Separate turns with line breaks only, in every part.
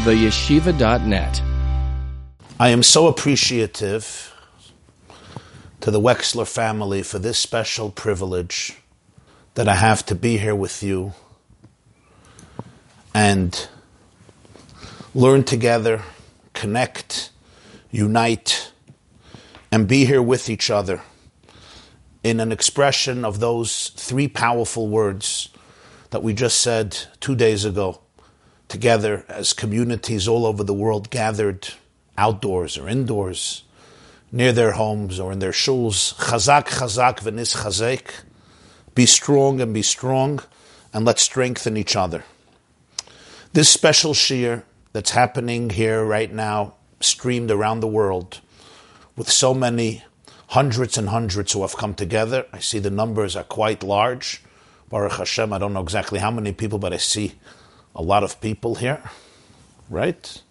theyeshiva.net.
I am so appreciative to the Wexler family for this special privilege that I have to be here with you and learn together, connect, unite, and be here with each other in an expression of those three powerful words that we just said two days ago, together as communities all over the world gathered outdoors or indoors, near their homes or in their shuls. Chazak, chazak, v'nis chazek. Be strong and be strong, and let's strengthen each other. This special shiur that's happening here right now, streamed around the world, with so many hundreds and hundreds who have come together. I see the numbers are quite large. Baruch Hashem, I don't know exactly how many people, but I see a lot of people here, right?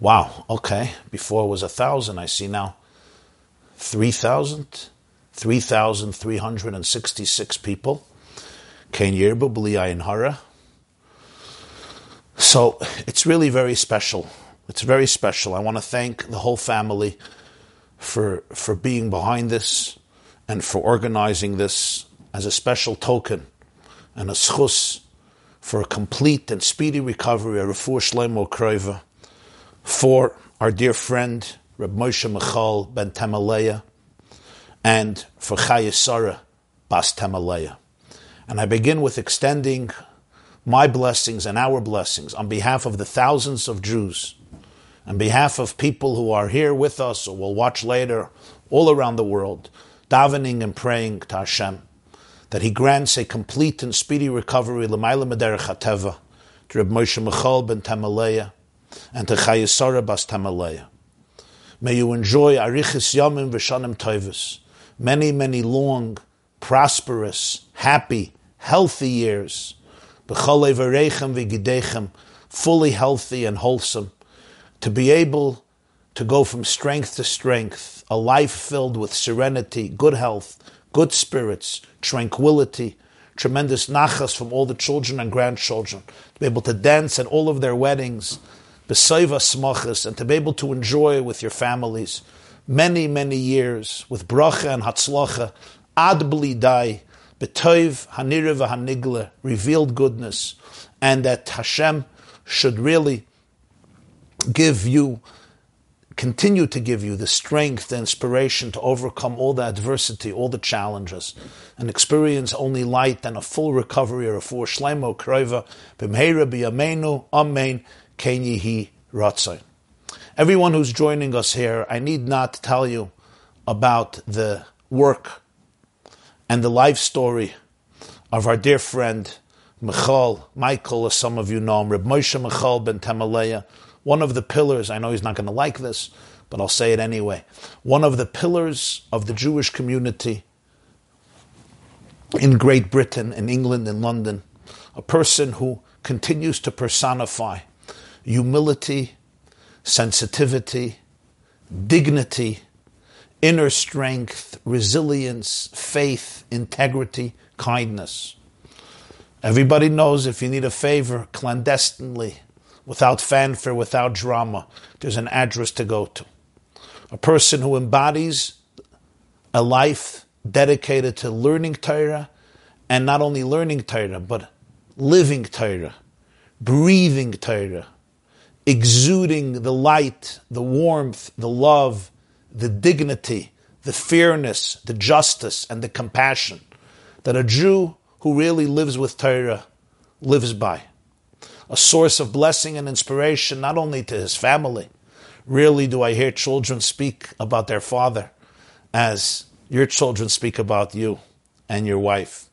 Wow, okay. Before it was a thousand, I see now 3,000, 3,366 people. Kain Yerbu, Hara. So it's really very special. It's very special. I want to thank the whole family for for being behind this and for organizing this as a special token and a schus for a complete and speedy recovery, a refuah shleimo kroiva, for our dear friend Reb Moshe Michal ben Temeleya, and for Chaya Sarah bas Temeleya. And I begin with extending my blessings and our blessings on behalf of the thousands of Jews, on behalf of people who are here with us or will watch later all around the world, davening and praying to Hashem that He grants a complete and speedy recovery l'mayla mederech hateva to Reb Moshe Michal ben Temeleya and to Chayesara bas Temeleya. May you enjoy arichis yamim v'shanim toivus, many, many long, prosperous, happy, healthy years, b'cholei v'reichem v'gidechem, fully healthy and wholesome, to be able to go from strength to strength, a life filled with serenity, good health, good spirits, tranquility, tremendous nachas from all the children and grandchildren, to be able to dance at all of their weddings, besayva smachas, and to be able to enjoy with your families many, many years with bracha and hatzlacha, ad blidai, betoiv hanira v'hanigla, revealed goodness, and that Hashem should really give you continue to give you the strength, the inspiration to overcome all the adversity, all the challenges, and experience only light and a full recovery or a full shleimo kroiva b'mheira b'yameinu amen ken yihi ratzon. Everyone who's joining us here, I need not tell you about the work and the life story of our dear friend Michal, Michael, as some of you know him, Reb Moshe Michal ben Temeleya, one of the pillars, I know he's not going to like this, but I'll say it anyway. One of the pillars of the Jewish community in Great Britain, in England, in London, a person who continues to personify humility, sensitivity, dignity, inner strength, resilience, faith, integrity, kindness. Everybody knows if you need a favor clandestinely, without fanfare, without drama. There's an address to go to. A person who embodies a life dedicated to learning Torah, and not only learning Torah, but living Torah, breathing Torah, exuding the light, the warmth, the love, the dignity, the fairness, the justice, and the compassion that a Jew who really lives with Torah lives by a source of blessing and inspiration not only to his family. Rarely do I hear children speak about their father as your children speak about you and your wife,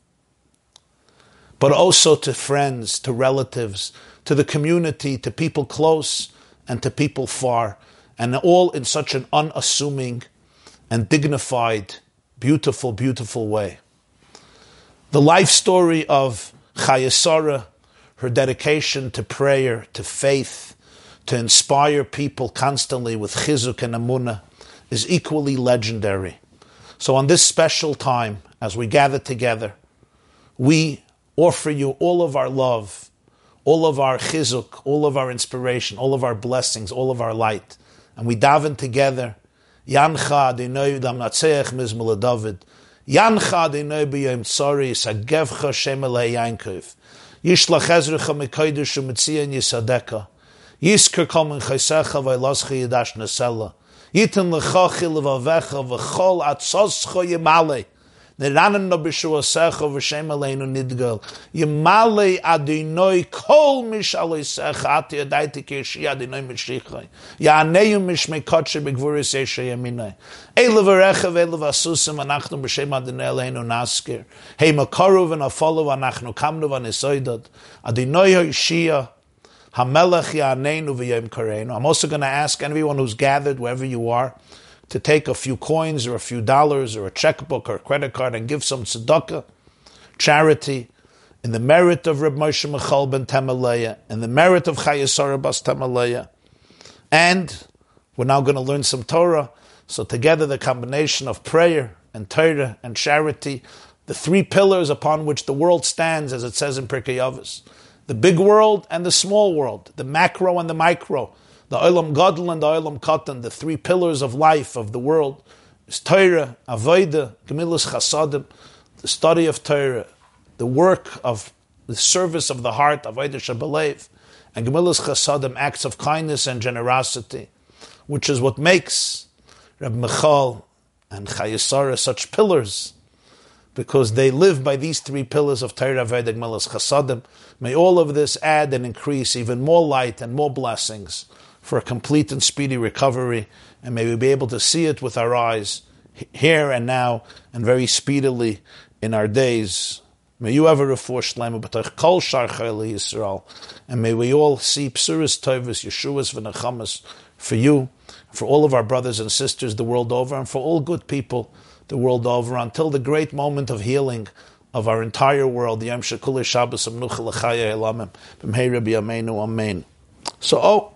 but also to friends, to relatives, to the community, to people close and to people far, and all in such an unassuming and dignified, beautiful, beautiful way. The life story of Chayesara her dedication to prayer, to faith, to inspire people constantly with chizuk and emunah is equally legendary. So on this special time, as we gather together, we offer you all of our love, all of our chizuk, all of our inspiration, all of our blessings, all of our light. And we daven together. Yancha adinoi dam natseach mizmul David. Yancha adinoi b'yom tzori sagevcha shem elei Yankov. Yishlach Ezrecha Mekaidish Umetzian Yisadeka. Yisker Kamen Chaysecha Vailascha Yidash Nesela. Yitin Lechachi Levavecha V'chol Atzoscha Yimale. No v'shem aleinu nidgal. Adinoi kol ati adinoi. Ya'aneyu yesha yaminai. Eile v'recha v'eile v'asusim anachnu b'shem adinoi aleinu naskir. Hei makoru v'nafolu anachnu kamnu. Adinoi. Hamelech Ya'aneinu v'yem kareinu. I'm also going to ask everyone who's gathered, wherever you are, to take a few coins or a few dollars or a checkbook or a credit card and give some tzedakah, charity, in the merit of Reb Moshe Michal ben Temeleya, in the merit of Chayesara bas Temeleya. And we're now going to learn some Torah. So together the combination of prayer and Torah and charity, the three pillars upon which the world stands, as it says in Pirkei Avos, the big world and the small world, the macro and the micro, the Olam Gadol and the Olam Katan, the three pillars of life of the world, is Torah, Avodah, Gemilas Chasadim, the study of Torah, the work of the service of the heart, Avodah Shabbalev, and Gemilas Chasadim, acts of kindness and generosity, which is what makes Reb Michal and Chayesara such pillars because they live by these three pillars of Torah, Vedic, Melas, Chasadim. May all of this add and increase even more light and more blessings for a complete and speedy recovery, and may we be able to see it with our eyes here and now, and very speedily in our days. May you ever refor shlema b'toich kol shar Yisrael, and may we all see psuris tovus, Yeshua's v'nechamas for you, for all of our brothers and sisters the world over, and for all good people the world over until the great moment of healing of our entire world, the Yom Shekul Shabbos L'chaya Elamim, B'mheira B'yameinu Amen. So, oh,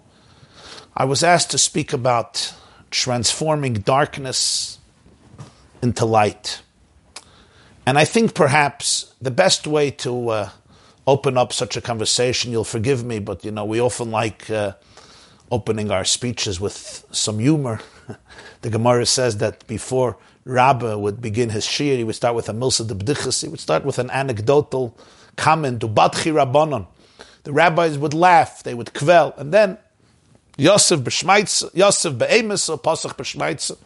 I was asked to speak about transforming darkness into light. And I think perhaps the best way to uh, open up such a conversation, you'll forgive me, but you know, we often like uh, opening our speeches with some humor. the Gemara says that before Rabbah would begin his shiur, he would start with a milsa de b'dichas, he would start with an anecdotal comment, ubatchi rabbanon. The rabbis would laugh, they would kvel, and then Yosef b'shmaitz, Yosef be'emes, or Pasach b'shmaitz,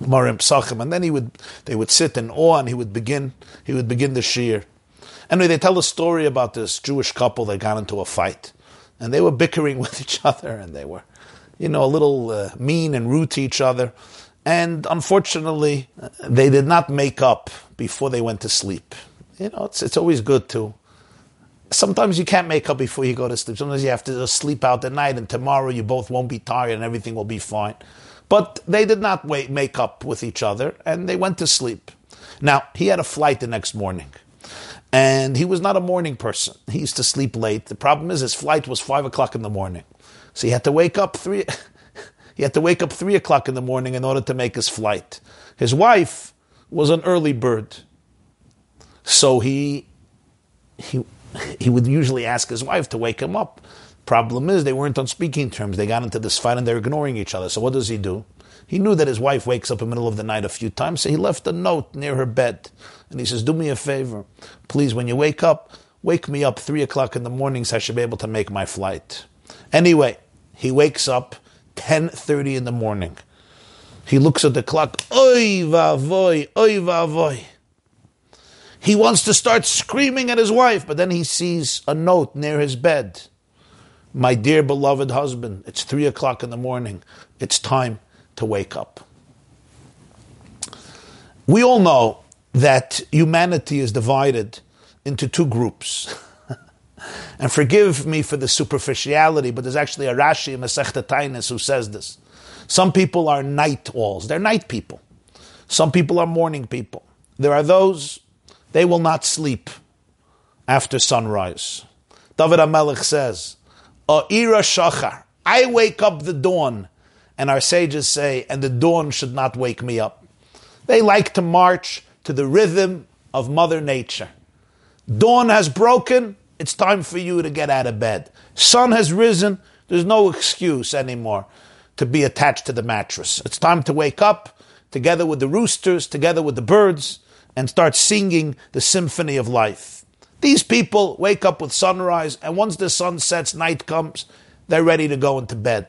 Marim Psachim, and then he would, they would sit in awe, and he would begin, he would begin the shiur. Anyway, they tell a story about this Jewish couple that got into a fight, and they were bickering with each other, and they were, you know, a little uh, mean and rude to each other. And unfortunately, they did not make up before they went to sleep. You know, it's, it's always good to. Sometimes you can't make up before you go to sleep. Sometimes you have to just sleep out the night, and tomorrow you both won't be tired and everything will be fine. But they did not wait, make up with each other, and they went to sleep. Now, he had a flight the next morning, and he was not a morning person. He used to sleep late. The problem is his flight was 5 o'clock in the morning. So he had to wake up 3. He had to wake up three o'clock in the morning in order to make his flight. His wife was an early bird. So he, he, he would usually ask his wife to wake him up. Problem is, they weren't on speaking terms. They got into this fight and they're ignoring each other. So what does he do? He knew that his wife wakes up in the middle of the night a few times, so he left a note near her bed. And he says, Do me a favor. Please, when you wake up, wake me up three o'clock in the morning so I should be able to make my flight. Anyway, he wakes up 10.30 in the morning. He looks at the clock. Oy vavoy, oy vavoy. He wants to start screaming at his wife, but then he sees a note near his bed. My dear beloved husband, it's three o'clock in the morning. It's time to wake up. We all know that humanity is divided into two groups. And forgive me for the superficiality, but there's actually a Rashi in Masechta who says this. Some people are night owls. They're night people. Some people are morning people. There are those, they will not sleep after sunrise. David HaMelech says, Ira shachar, I wake up the dawn. And our sages say, and the dawn should not wake me up. They like to march to the rhythm of Mother Nature. Dawn has broken, it's time for you to get out of bed. Sun has risen. There's no excuse anymore to be attached to the mattress. It's time to wake up together with the roosters, together with the birds, and start singing the symphony of life. These people wake up with sunrise, and once the sun sets, night comes, they're ready to go into bed.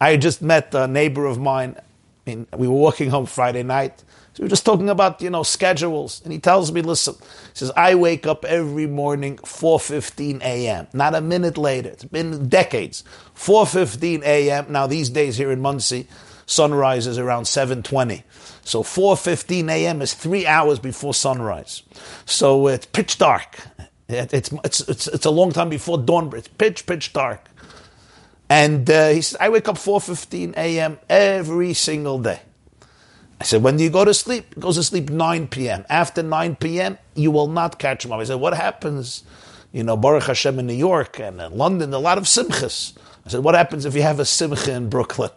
I just met a neighbor of mine. I mean, we were walking home Friday night. So we were just talking about, you know, schedules. And he tells me, listen, he says, I wake up every morning 4.15 a.m. Not a minute later. It's been decades. 4.15 a.m. Now, these days here in Monsey, sunrise is around 7.20. So 4.15 a.m. is three hours before sunrise. So it's pitch dark. It's, it's, it's, it's a long time before dawn. It's pitch, pitch dark. And uh, he said, I wake up 4.15 a.m. every single day. I said, when do you go to sleep? He goes to sleep 9 p.m. After 9 p.m., you will not catch him up. I said, what happens? You know, Baruch Hashem in New York and in London, a lot of simchas. I said, what happens if you have a simcha in Brooklyn?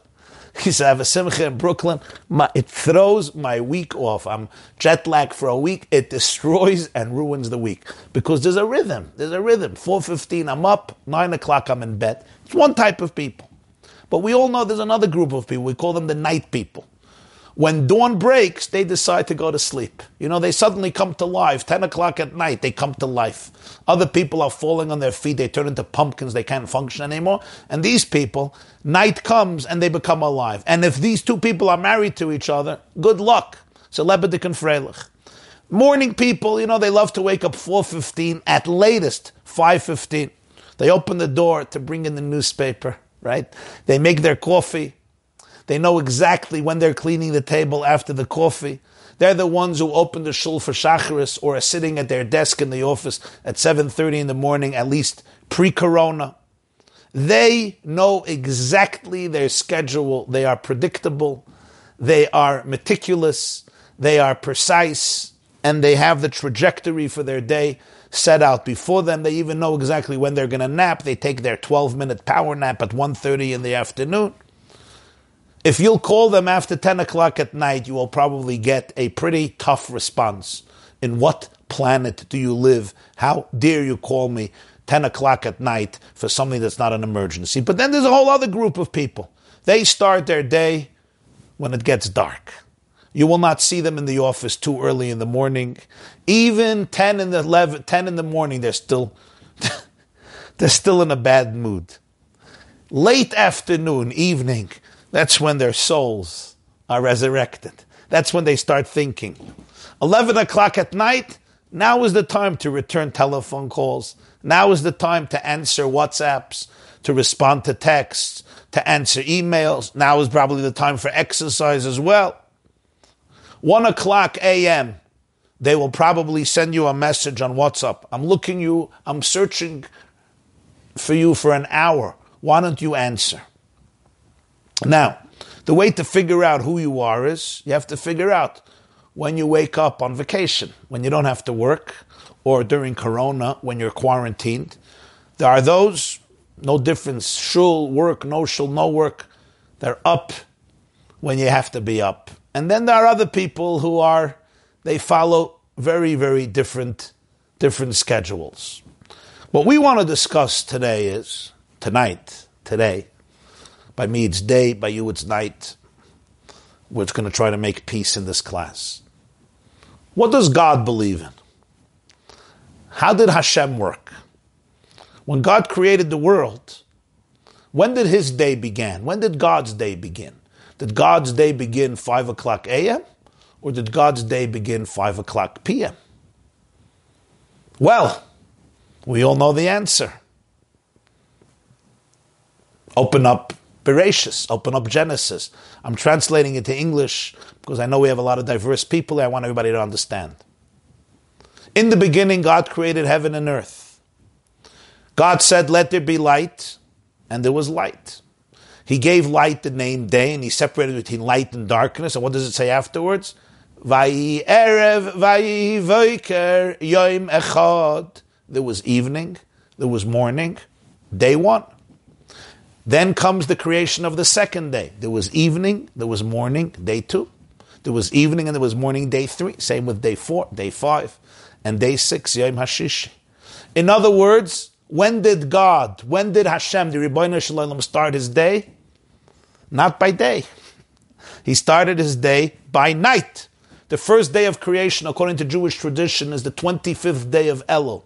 Said, I have a simcha in Brooklyn. My, it throws my week off. I'm jet lagged for a week. It destroys and ruins the week because there's a rhythm. There's a rhythm. 4.15, I'm up. 9 o'clock, I'm in bed. It's one type of people. But we all know there's another group of people. We call them the night people. When dawn breaks, they decide to go to sleep. You know, they suddenly come to life. 10 o'clock at night, they come to life. Other people are falling on their feet. They turn into pumpkins. They can't function anymore. And these people, night comes and they become alive. And if these two people are married to each other, good luck. So freilich. Morning people, you know, they love to wake up 4.15, at latest 5.15. They open the door to bring in the newspaper, right? They make their coffee. They know exactly when they're cleaning the table after the coffee. They're the ones who open the shul for shacharis or are sitting at their desk in the office at 7.30 in the morning, at least pre-corona. They know exactly their schedule. They are predictable. They are meticulous. They are precise. And they have the trajectory for their day set out before them. They even know exactly when they're going to nap. They take their 12 minute power nap at 1.30 in the afternoon. If you'll call them after 10 o'clock at night, you will probably get a pretty tough response. In what planet do you live? How dare you call me 10 o'clock at night for something that's not an emergency? But then there's a whole other group of people. They start their day when it gets dark. You will not see them in the office too early in the morning. Even 10 in the 11, 10 in the morning, they're still, they're still in a bad mood. Late afternoon, evening, that's when their souls are resurrected. That's when they start thinking. 11 o'clock at night, now is the time to return telephone calls. Now is the time to answer WhatsApps, to respond to texts, to answer emails. Now is probably the time for exercise as well. 1 o'clock a.m., they will probably send you a message on WhatsApp. I'm looking you, I'm searching for you for an hour. Why don't you answer? Now, the way to figure out who you are is you have to figure out when you wake up on vacation, when you don't have to work, or during Corona, when you're quarantined. There are those, no difference, shul, work, no shul, no work. They're up when you have to be up. And then there are other people who are, they follow very, very different, different schedules. What we want to discuss today is, tonight, today, by me, it's day. By you, it's night. We're going to try to make peace in this class. What does God believe in? How did Hashem work? When God created the world, when did His day begin? When did God's day begin? Did God's day begin 5 o'clock a.m. or did God's day begin 5 o'clock p.m.? Well, we all know the answer. Open up Bereshis, open up Genesis. I'm translating it to English because I know we have a lot of diverse people I want everybody to understand. In the beginning, God created heaven and earth. God said, Let there be light, and there was light. He gave light the name day, and he separated between light and darkness. And what does it say afterwards? Erev. There was evening, there was morning, day one. Then comes the creation of the second day. There was evening, there was morning, day two. There was evening and there was morning, day three. Same with day four, day five, and day six, Yom Hashishi. In other words, when did God, when did Hashem, the Shel Olam, start his day? Not by day. He started his day by night. The first day of creation, according to Jewish tradition, is the 25th day of Elul.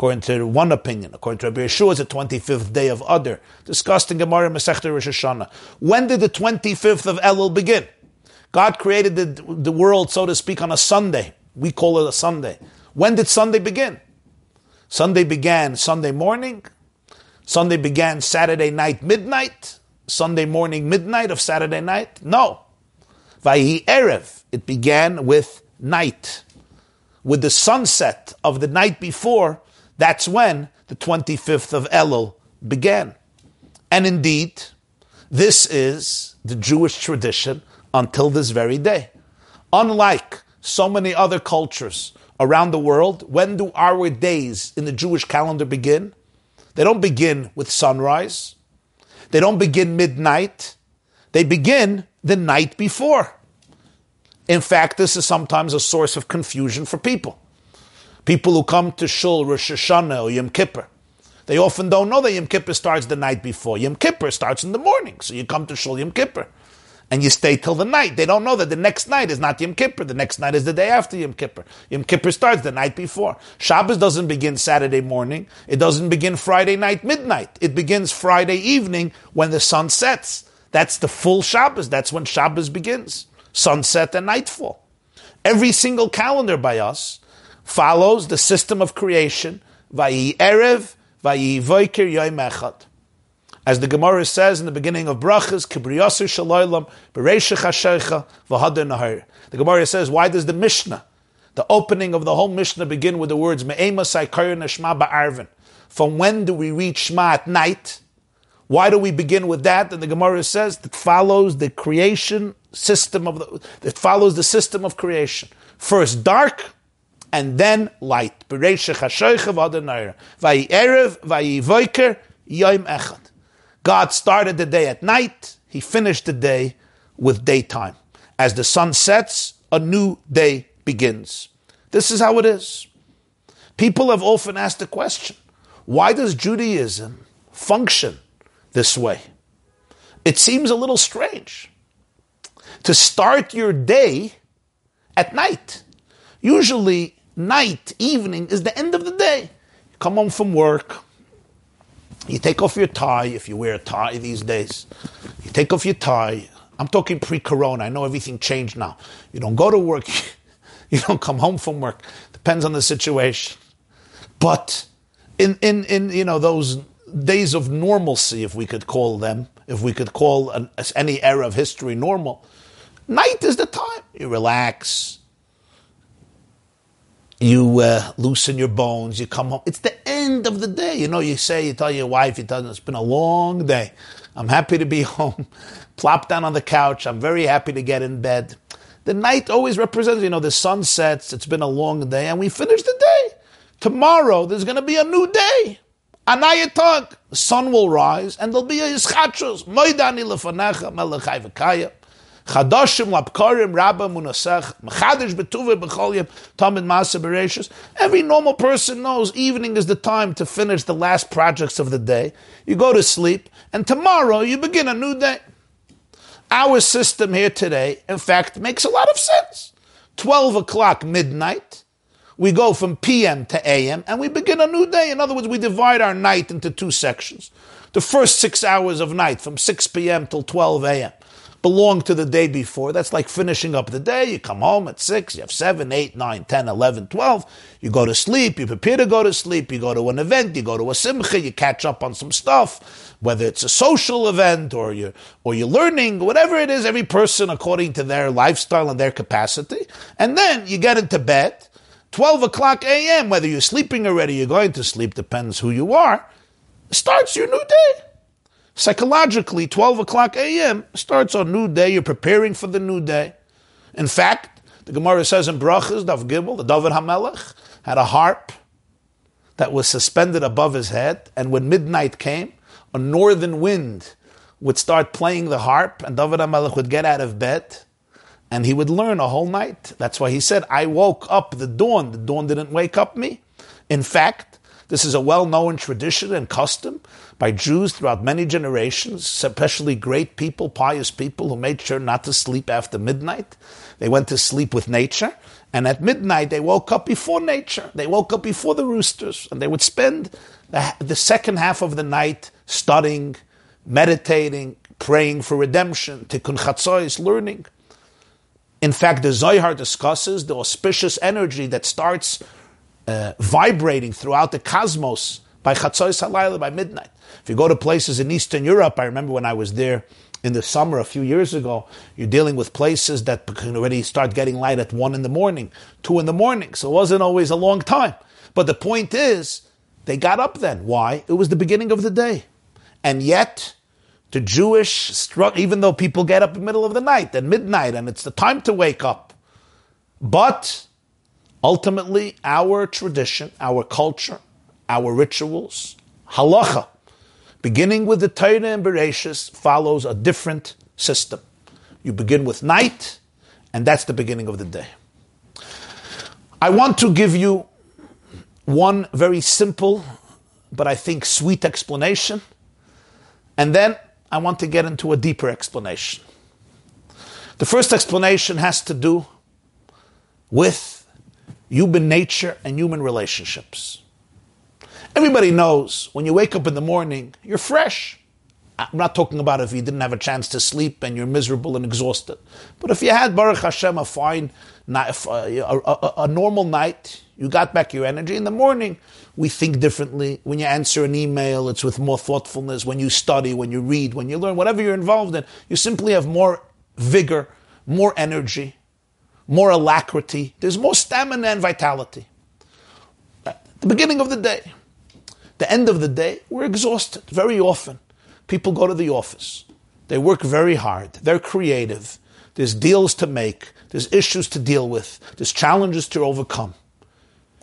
According to one opinion, according to Rabbi Yehoshua, it's the 25th day of Adar, discussed in Gemara Masechta Rosh Hashanah. When did the 25th of Elul begin? God created the, the world, so to speak, on a Sunday. We call it a Sunday. When did Sunday begin? Sunday began Sunday morning. Sunday began Saturday night, midnight. Sunday morning, midnight of Saturday night? No. Vayi Erev. It began with night. With the sunset of the night before, that's when the 25th of Elul began. And indeed, this is the Jewish tradition until this very day. Unlike so many other cultures around the world, when do our days in the Jewish calendar begin? They don't begin with sunrise. They don't begin midnight. They begin the night before. In fact, this is sometimes a source of confusion for people. People who come to Shul, Rosh Hashanah, or Yom Kippur, they often don't know that Yom Kippur starts the night before. Yom Kippur starts in the morning, so you come to Shul Yom Kippur and you stay till the night. They don't know that the next night is not Yom Kippur. The next night is the day after Yom Kippur. Yom Kippur starts the night before. Shabbos doesn't begin Saturday morning. It doesn't begin Friday night midnight. It begins Friday evening when the sun sets. That's the full Shabbos. That's when Shabbos begins. Sunset and nightfall. Every single calendar by us follows the system of creation. Vayi Erev, Vayi Voiker Yoim Echad. As the Gemara says in the beginning of Brachas, Kibriyaser Shaloilam, Bereshach Hashecha, Vahadar Nahar. The Gemara says, why does the Mishnah, the opening of the whole Mishnah begin with the words, Me'ema Saikar Neshma Ba'arvin? From when do we read Shema at night? Why do we begin with that? And the Gemara says it follows the creation system of the, it follows the system of creation. First dark, and then light. God started the day at night, he finished the day with daytime. As the sun sets, a new day begins. This is how it is. People have often asked the question why does Judaism function this way? It seems a little strange to start your day at night. Usually, night, evening is the end of the day. You come home from work, you take off your tie, if you wear a tie these days. You take off your tie. I'm talking pre corona. I know everything changed now. You don't go to work. You don't come home from work. Depends on the situation. But in, in, in you know, those days of normalcy, if we could call them, if we could call an, any era of history normal, night is the time. You relax, you uh, loosen your bones, you come home. It's the end of the day. You know, you say, you tell your wife, you tell them, it's been a long day. I'm happy to be home. Plop down on the couch. I'm very happy to get in bed. The night always represents, you know, the sun sets, it's been a long day, and we finish the day. Tomorrow, there's going to be a new day. Anayatag. The sun will rise, and there'll be a ischachos. Moidani lefanecha melechai v'kaya. Lapkarim rabba mechadish betuve tamid masa. Every normal person knows evening is the time to finish the last projects of the day. You go to sleep, and tomorrow you begin a new day. Our system here today, in fact, makes a lot of sense. 12 o'clock midnight, we go from PM to AM, and we begin a new day. In other words, we divide our night into two sections. The first six hours of night, from 6 PM till 12 AM belong to the day before. That's like finishing up the day. You come home at 6, you have 7, 8, 9, 10, 11, 12. You go to sleep, you prepare to go to sleep, you go to an event, you go to a simcha, you catch up on some stuff, whether it's a social event or you're, or you're learning, whatever it is, every person according to their lifestyle and their capacity. And then you get into bed, 12 o'clock a.m., whether you're sleeping already, you're going to sleep, depends who you are, starts your new day. Psychologically, 12 o'clock a.m. starts a new day. You're preparing for the new day. In fact, the Gemara says in Brachas, Dav Gimel, the David HaMelech had a harp that was suspended above his head, and when midnight came, a northern wind would start playing the harp, and David HaMelech would get out of bed, and he would learn a whole night. That's why he said, I woke up the dawn. The dawn didn't wake up me. In fact, This is a well-known tradition and custom by Jews throughout many generations, especially great people, pious people who made sure not to sleep after midnight. They went to sleep with nature, and at midnight they woke up before nature. They woke up before the roosters, and they would spend the, the second half of the night studying, meditating, praying for redemption, tikkun chatzois, learning. In fact, the Zohar discusses the auspicious energy that starts uh, vibrating throughout the cosmos by Chatzos Halayla, by midnight. If you go to places in Eastern Europe, I remember when I was there in the summer a few years ago, you're dealing with places that can already start getting light at 1 in the morning, 2 in the morning. So it wasn't always a long time. But the point is, they got up then. Why? It was the beginning of the day. And yet, the Jewish even though people get up in the middle of the night and midnight and it's the time to wake up. But ultimately, our tradition, our culture, our rituals, halacha, beginning with the Torah and Bereshis, follows a different system. You begin with night, and that's the beginning of the day. I want to give you one very simple, but I think sweet explanation, and then I want to get into a deeper explanation. The first explanation has to do with human nature and human relationships. Everybody knows when you wake up in the morning, you're fresh. I'm not talking about if you didn't have a chance to sleep and you're miserable and exhausted. But if you had, Baruch Hashem, a fine, a, a, a, normal night, you got back your energy. In the morning, we think differently. When you answer an email, it's with more thoughtfulness. When you study, when you read, when you learn, whatever you're involved in, you simply have more vigor, more energy, more alacrity. There's more stamina and vitality. At the beginning of the day, the end of the day, we're exhausted very often. People go to the office. They work very hard. They're creative. There's deals to make. There's issues to deal with. There's challenges to overcome.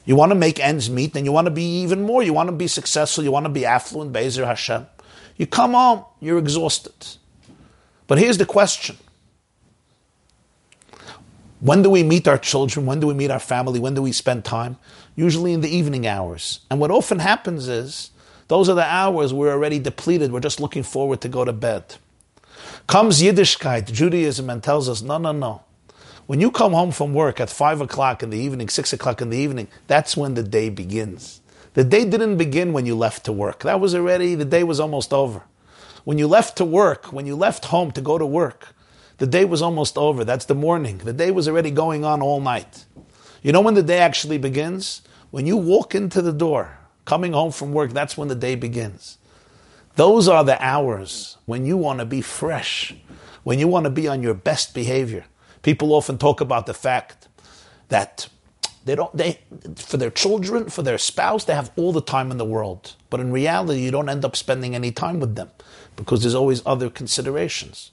You want to make ends meet, and you want to be even more. You want to be successful. You want to be affluent, Be'ezer Hashem. You come home, you're exhausted. But here's the question. When do we meet our children? When do we meet our family? When do we spend time? Usually in the evening hours. And what often happens is those are the hours we're already depleted. We're just looking forward to go to bed. Comes Yiddishkeit, Judaism, and tells us, no, no, no. When you come home from work at 5 o'clock in the evening, 6 o'clock in the evening, that's when the day begins. The day didn't begin when you left to work. That was already, the day was almost over. When you left to work, when you left home to go to work, the day was almost over. That's the morning. The day was already going on all night. You know when the day actually begins? When you walk into the door, coming home from work, that's when the day begins. Those are the hours when you want to be fresh, when you want to be on your best behavior. People often talk about the fact that they don't they for their children, for their spouse, they have all the time in the world. But in reality, you don't end up spending any time with them because there's always other considerations.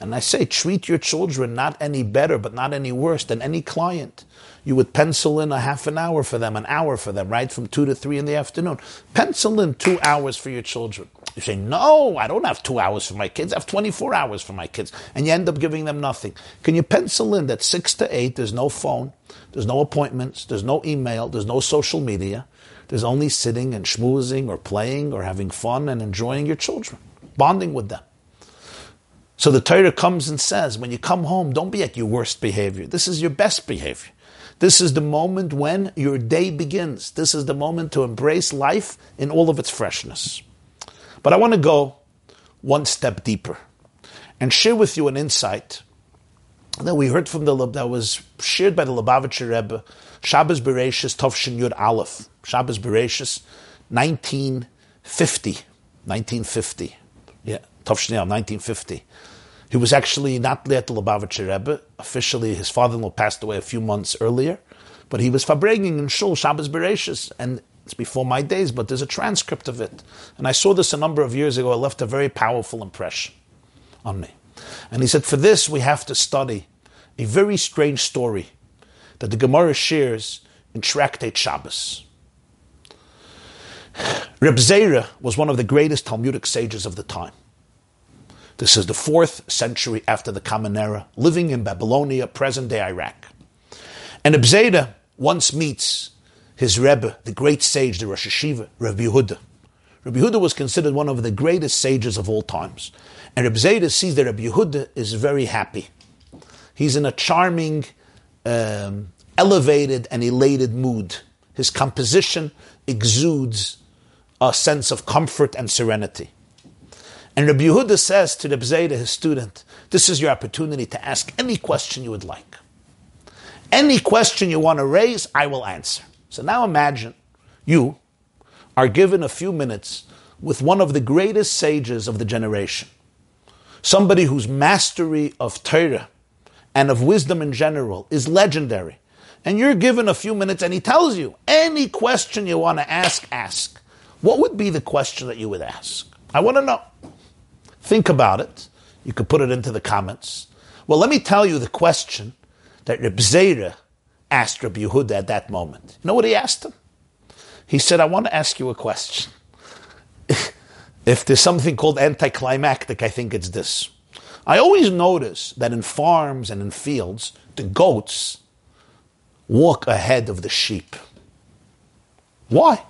And I say, treat your children not any better, but not any worse than any client. You would pencil in a half an hour for them, an hour for them, right? From two to three in the afternoon. Pencil in two hours for your children. You say, no, I don't have two hours for my kids. I have 24 hours for my kids. And you end up giving them nothing. Can you pencil in that six to eight, there's no phone, there's no appointments, there's no email, there's no social media. There's only sitting and schmoozing or playing or having fun and enjoying your children, bonding with them. So the Torah comes and says, when you come home, don't be at your worst behavior. This is your best behavior. This is the moment when your day begins. This is the moment to embrace life in all of its freshness. But I want to go one step deeper and share with you an insight that we heard from the that was shared by the Lubavitcher Rebbe, Shabbos Bereshis Tovshin Yud Aleph, Shabbos Bereshis, 1950, 1950, yeah, Tovshin 1950. He was actually not at the Lubavitcher Rebbe. Officially, his father-in-law passed away a few months earlier, but he was farbrenging in Shul Shabbos Bereshis, and it's before my days, but there's a transcript of it. And I saw this a number of years ago. It left a very powerful impression on me. And he said, for this, we have to study a very strange story that the Gemara shares in Tractate Shabbos. Reb Zera was one of the greatest Talmudic sages of the time. This is the fourth century after the Common Era, living in Babylonia, present day Iraq. And Abzeda once meets his Rebbe, the great sage, the Rosh Hashiva, Rabbi Yehuda. Rabbi Yehuda was considered one of the greatest sages of all times. And Rabbi Zayda sees that Rabbi Yehuda is very happy. He's in a charming, um, elevated, and elated mood. His composition exudes a sense of comfort and serenity. And Rabbi Yehuda says to Rabbi Zayda, his student, this is your opportunity to ask any question you would like. Any question you want to raise, I will answer. So now imagine you are given a few minutes with one of the greatest sages of the generation, somebody whose mastery of Torah and of wisdom in general is legendary. And you're given a few minutes and he tells you any question you want to ask, ask. What would be the question that you would ask? I want to know. Think about it. You could put it into the comments. Well, let me tell you the question that Reb Zera asked Reb Yehuda at that moment. You know what he asked him? He said, I want to ask you a question. if there's something called anticlimactic, I think it's this. I always notice that in farms and in fields, the goats walk ahead of the sheep. Why?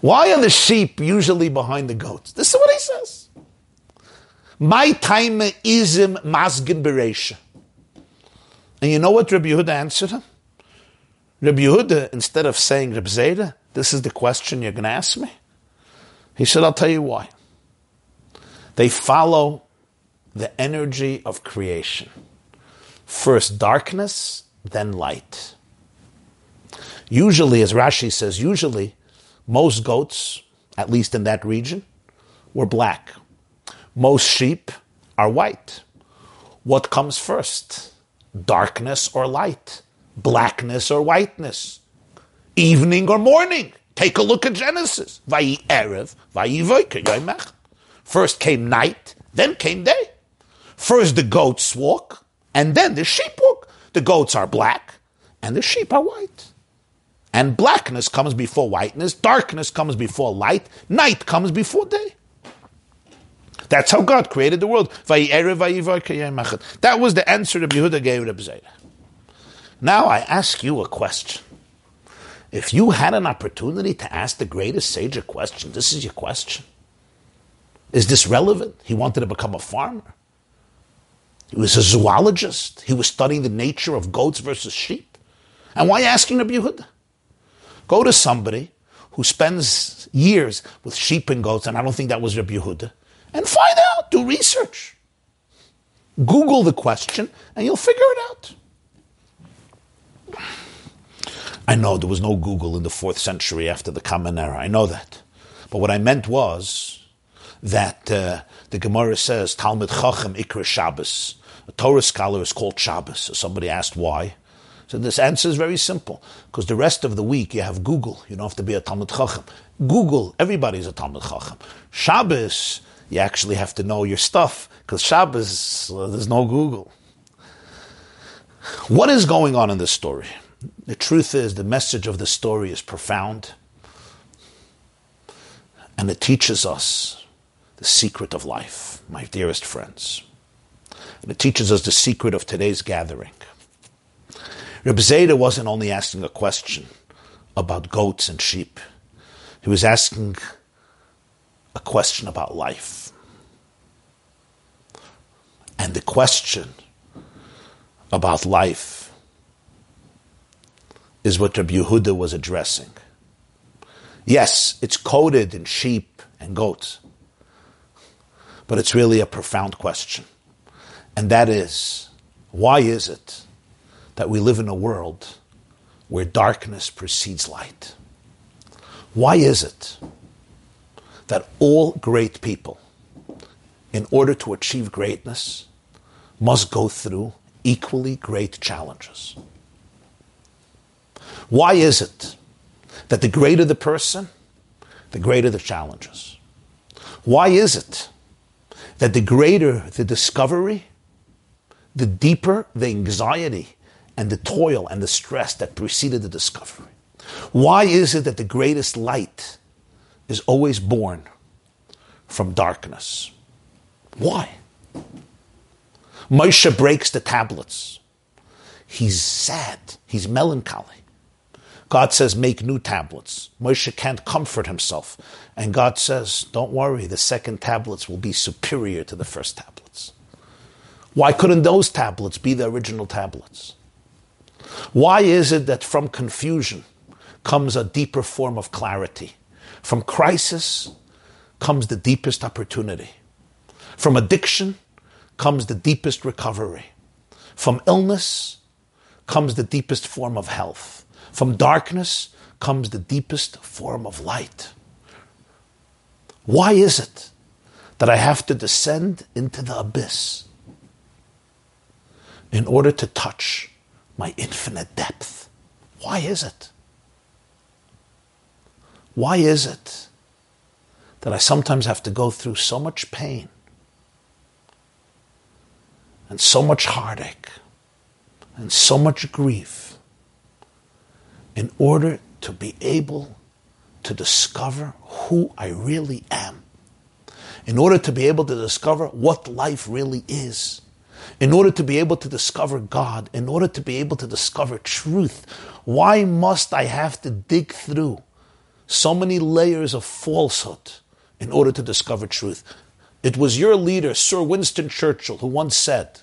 Why are the sheep usually behind the goats? This is what he says. My time ism masgin beresha. And you know what Rabbi Yehuda answered him? Rabbi Yehuda, instead of saying, Rabbi Zayda, this is the question you're going to ask me, he said, I'll tell you why. They follow the energy of creation. First darkness, then light. Usually, as Rashi says, usually most goats, at least in that region, were black. Most sheep are white. What comes first? Darkness or light? Blackness or whiteness? Evening or morning? Take a look at Genesis. First came night, then came day. First the goats walk, and then the sheep walk. The goats are black, and the sheep are white. And blackness comes before whiteness, darkness comes before light, night comes before day. That's how God created the world. That was the answer that Yehuda gave Reb Zayda. Now I ask you a question. If you had an opportunity to ask the greatest sage a question, this is your question. Is this relevant? He wanted to become a farmer. He was a zoologist. He was studying the nature of goats versus sheep. And why asking Rabbi Yehuda? Go to somebody who spends years with sheep and goats, and I don't think that was Rabbi Yehuda, and find out, do research. Google the question, and you'll figure it out. I know there was no Google in the fourth century after the Common Era. I know that. But what I meant was that uh, the Gemara says Talmid Chacham Ikra Shabbos. A Torah scholar is called Shabbos. So somebody asked why. So this answer is very simple because the rest of the week you have Google. You don't have to be a Talmid Chacham. Google, everybody's a Talmid Chacham. Shabbos, you actually have to know your stuff because Shabbos, uh, there's no Google. What is going on in this story? The truth is, the message of the story is profound and it teaches us the secret of life, my dearest friends. And it teaches us the secret of today's gathering. Reb Zayda wasn't only asking a question about goats and sheep, he was asking a question about life. And the question about life is what Rabbi Yehuda was addressing. Yes, it's coded in sheep and goats, but it's really a profound question. And that is, why is it that we live in a world where darkness precedes light? Why is it that all great people, in order to achieve greatness, must go through equally great challenges? Why is it that the greater the person, the greater the challenges? Why is it that the greater the discovery, the deeper the anxiety and the toil and the stress that preceded the discovery. Why is it that the greatest light is always born from darkness? Why? Moshe breaks the tablets. He's sad. He's melancholy. God says, make new tablets. Moshe can't comfort himself. And God says, don't worry, the second tablets will be superior to the first tablets. Why couldn't those tablets be the original tablets? Why is it that from confusion comes a deeper form of clarity? From crisis comes the deepest opportunity. From addiction comes the deepest recovery. From illness comes the deepest form of health. From darkness comes the deepest form of light. Why is it that I have to descend into the abyss in order to touch my infinite depth? Why is it? Why is it that I sometimes have to go through so much pain and so much heartache and so much grief in order to be able to discover who I really am, in order to be able to discover what life really is, in order to be able to discover God, in order to be able to discover truth. Why must I have to dig through so many layers of falsehood in order to discover truth? It was your leader, Sir Winston Churchill, who once said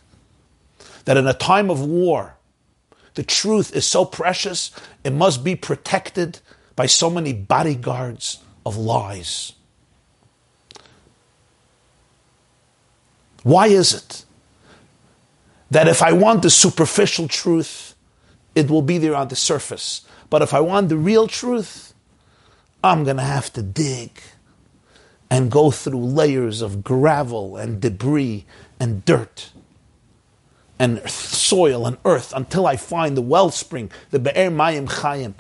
that in a time of war, the truth is so precious, it must be protected by so many bodyguards of lies. Why is it that if I want the superficial truth, it will be there on the surface? But if I want the real truth, I'm going to have to dig and go through layers of gravel and debris and dirt and soil and earth until I find the wellspring, the Be'er Mayim Chayim,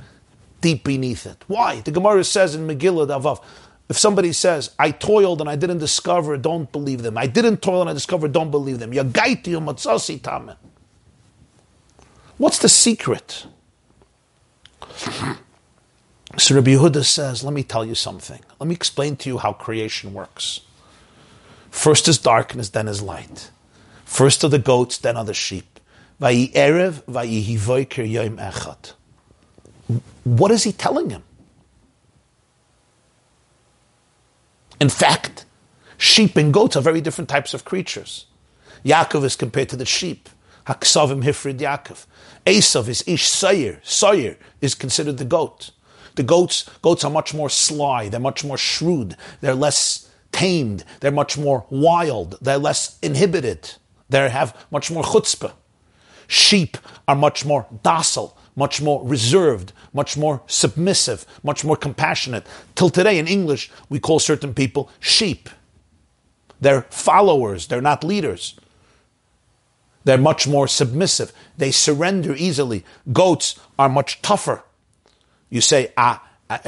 deep beneath it. Why? The Gemara says in Megillah Daf Vav, if somebody says, I toiled and I didn't discover, don't believe them. I didn't toil and I discovered, don't believe them. What's the secret? So Rabbi Yehuda says, let me tell you something. Let me explain to you how creation works. First is darkness, then is light. First are the goats, then are the sheep. What is he telling him? In fact, sheep and goats are very different types of creatures. Yaakov is compared to the sheep. Haksavim Hifrid Yaakov. Esav is Ish Sayer. Sayer is considered the goat. The goats, goats are much more sly, they're much more shrewd, they're less tamed, they're much more wild, they're less inhibited, they have much more chutzpah. Sheep are much more docile, much more reserved, much more submissive, much more compassionate. Till today in English, we call certain people sheep. They're followers, they're not leaders. They're much more submissive. They surrender easily. Goats are much tougher. You say, ah, ah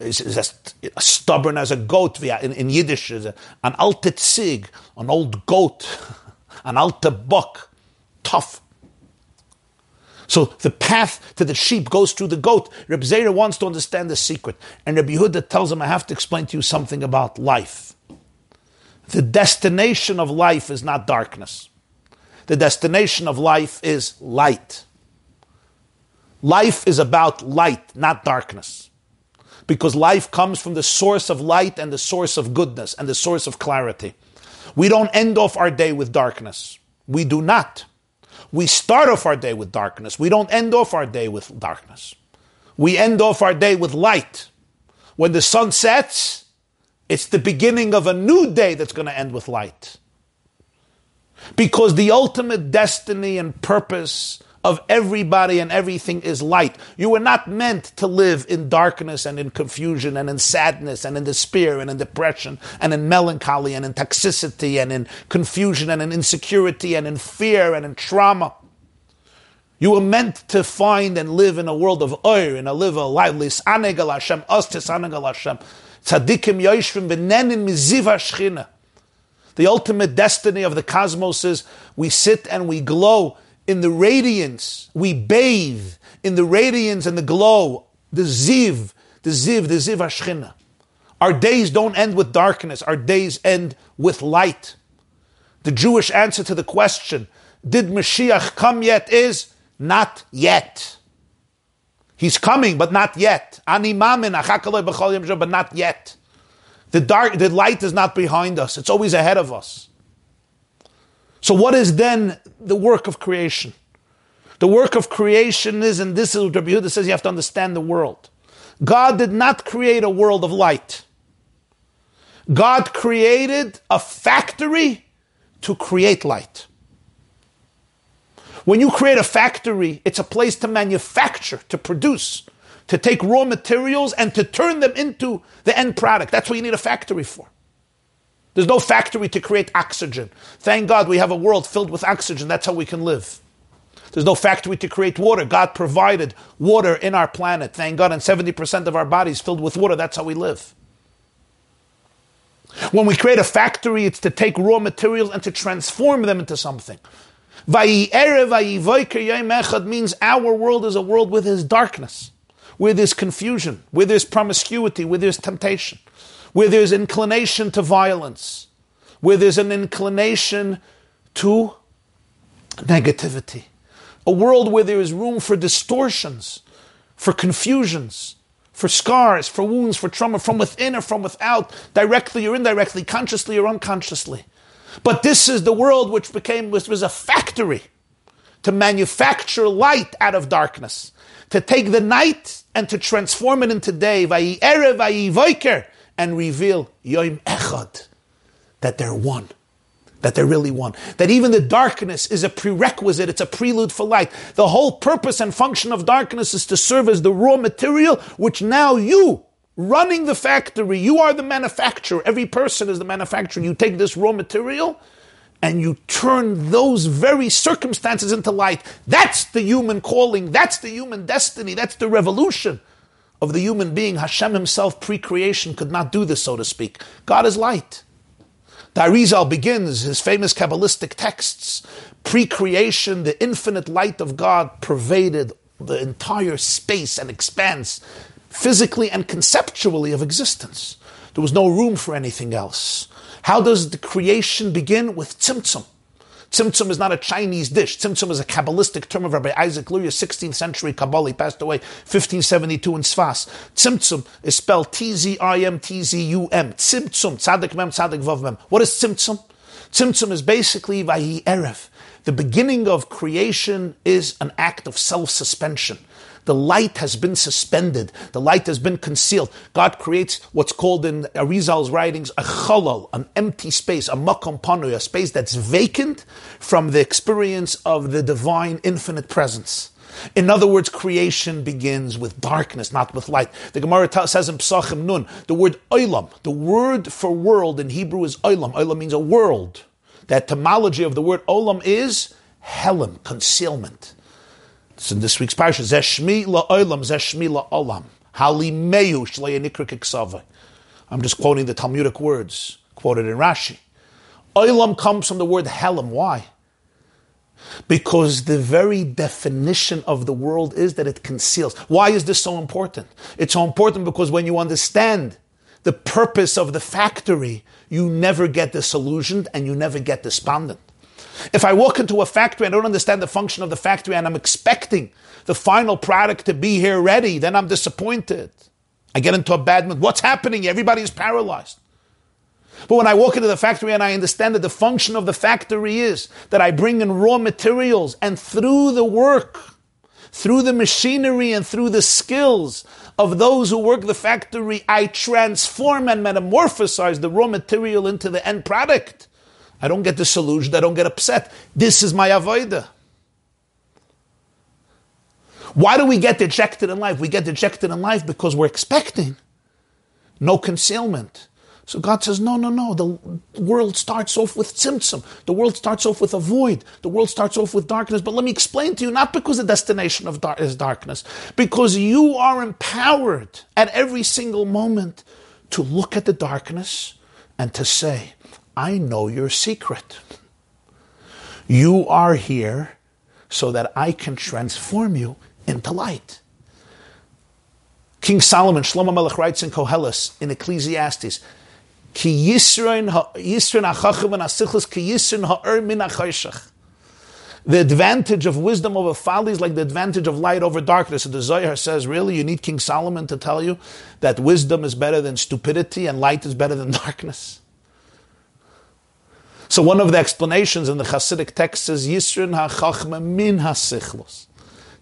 is, is as stubborn as a goat. In, in Yiddish, is an alte zig, an old goat, an alte buck, tough. So the path to the sheep goes through the goat. Reb Zera wants to understand the secret. And Reb Yehuda tells him, I have to explain to you something about life. The destination of life is not darkness. The destination of life is light. Life is about light, not darkness. Because life comes from the source of light and the source of goodness and the source of clarity. We don't end off our day with darkness. We do not. We start off our day with darkness. We don't end off our day with darkness. We end off our day with light. When the sun sets, it's the beginning of a new day that's going to end with light. Because the ultimate destiny and purpose of everybody and everything is light. You were not meant to live in darkness and in confusion and in sadness and in despair and in depression and in melancholy and in toxicity and in confusion and in insecurity and in fear and in trauma. You were meant to find and live in a world of oir, in a live a lively sanegal Hashem, us Hashem. Tzadikim yoishvim benenin miziva. The ultimate destiny of the cosmos is we sit and we glow in the radiance, we bathe in the radiance and the glow, the ziv, the ziv, the ziv Hashchina. Our days don't end with darkness, our days end with light. The Jewish answer to the question, did Mashiach come yet, is not yet. He's coming, but not yet. Ani mamin, but not yet. The dark, the light is not behind us. It's always ahead of us. So what is then the work of creation? The work of creation is, and this is what Rabbi Yehuda says, you have to understand the world. God did not create a world of light. God created a factory to create light. When you create a factory, it's a place to manufacture, to produce, to take raw materials and to turn them into the end product. That's what you need a factory for. There's no factory to create oxygen. Thank God we have a world filled with oxygen. That's how we can live. There's no factory to create water. God provided water in our planet. Thank God. And 70% of our bodies filled with water. That's how we live. When we create a factory, it's to take raw materials and to transform them into something. means our world is a world with his darkness, where there's confusion, where there's promiscuity, where there's temptation, where there's inclination to violence, where there's an inclination to negativity. A world where there is room for distortions, for confusions, for scars, for wounds, for trauma from within or from without, directly or indirectly, consciously or unconsciously. But this is the world which became which was a factory to manufacture light out of darkness, to take the night and to transform it into day, and reveal Yom Echad, that they're one that they're really one. That even the darkness is a prerequisite, it's a prelude for light. The whole purpose and function of darkness is to serve as the raw material, which now you, running the factory, you are the manufacturer. Every person is the manufacturer. You take this raw material and you turn those very circumstances into light. That's the human calling, that's the human destiny, that's the revolution of the human being. Hashem himself, pre creation, could not do this, so to speak. God is light. The begins his famous Kabbalistic texts. Pre creation, the infinite light of God pervaded the entire space and expanse, physically and conceptually, of existence. There was no room for anything else. How does the creation begin? With tzimtzum. Tzimtzum is not a Chinese dish. Tzimtzum is a Kabbalistic term of Rabbi Isaac Luria, 16th century Kabbalah. He passed away 1572 in Sfas. Tzimtzum is spelled T-Z-I-M-T-Z-U-M. Tzimtzum, Tzadik Mem, Tzadik Vav Mem. What is Tzimtzum? Tzimtzum is basically Vahi Erev. The beginning of creation is an act of self-suspension. The light has been suspended. The light has been concealed. God creates what's called in Arizal's writings a chalal, an empty space, a makom panu, a space that's vacant from the experience of the divine infinite presence. In other words, creation begins with darkness, not with light. The Gemara says in Psachim Nun, the word olam, the word for world in Hebrew is olam. Olam means a world. The etymology of the word olam is helam, concealment. So in this week's parsha, Zeshmi la'olam, Zeshmi la'olam. Halimeyu I'm just quoting the Talmudic words quoted in Rashi. Olam comes from the word helam. Why? Because the very definition of the world is that it conceals. Why is this so important? It's so important because when you understand the purpose of the factory, you never get disillusioned and you never get despondent. If I walk into a factory and I don't understand the function of the factory and I'm expecting the final product to be here ready, then I'm disappointed. I get into a bad mood. What's happening? Everybody is paralyzed. But when I walk into the factory and I understand that the function of the factory is that I bring in raw materials and through the work, through the machinery and through the skills of those who work the factory, I transform and metamorphosize the raw material into the end product. I don't get disillusioned. I don't get upset. This is my avoida. Why do we get dejected in life? We get dejected in life because we're expecting no concealment. So God says, no, no, no. The world starts off with tzimtzum. The world starts off with a void. The world starts off with darkness. But let me explain to you, not because the destination of dar- is darkness, because you are empowered at every single moment to look at the darkness and to say, I know your secret. You are here so that I can transform you into light. King Solomon, Shlomo Melech writes in Koheles, in Ecclesiastes, Ki ki min. The advantage of wisdom over folly is like the advantage of light over darkness. And the Zohar says, really, you need King Solomon to tell you that wisdom is better than stupidity and light is better than darkness. So one of the explanations in the Hasidic text is Yisrin ha'chachma min ha'sichlos.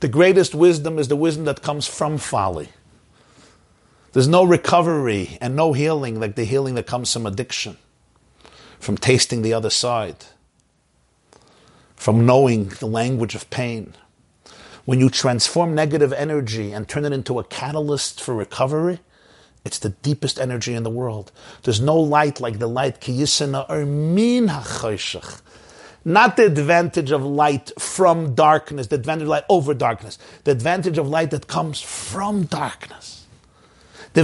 The greatest wisdom is the wisdom that comes from folly. There's no recovery and no healing like the healing that comes from addiction, from tasting the other side from knowing the language of pain. When you transform negative energy and turn it into a catalyst for recovery, it's the deepest energy in the world. There's no light like the light Kiyisina or min hachoshech. not the advantage of light from darkness, the advantage of light over darkness, the advantage of light that comes from darkness. The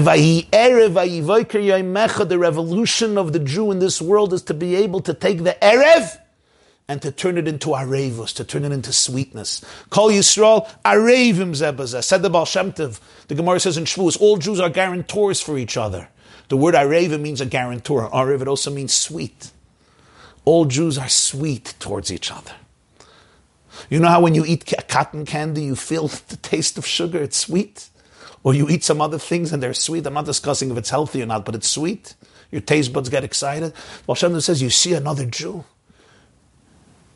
the revolution of the Jew in this world is to be able to take the Erev and to turn it into arevus, to turn it into sweetness. Kol Yisrael arevim zebazah. Said the Baal Shem Tov. The Gemara says in Shavuos, all Jews are guarantors for each other. The word arevim means a guarantor. Arev, it also means sweet. All Jews are sweet towards each other. You know how when you eat cotton candy, you feel the taste of sugar, it's sweet? Or you eat some other things and they're sweet. I'm not discussing if it's healthy or not, but it's sweet. Your taste buds get excited. Baal Shem says, you see another Jew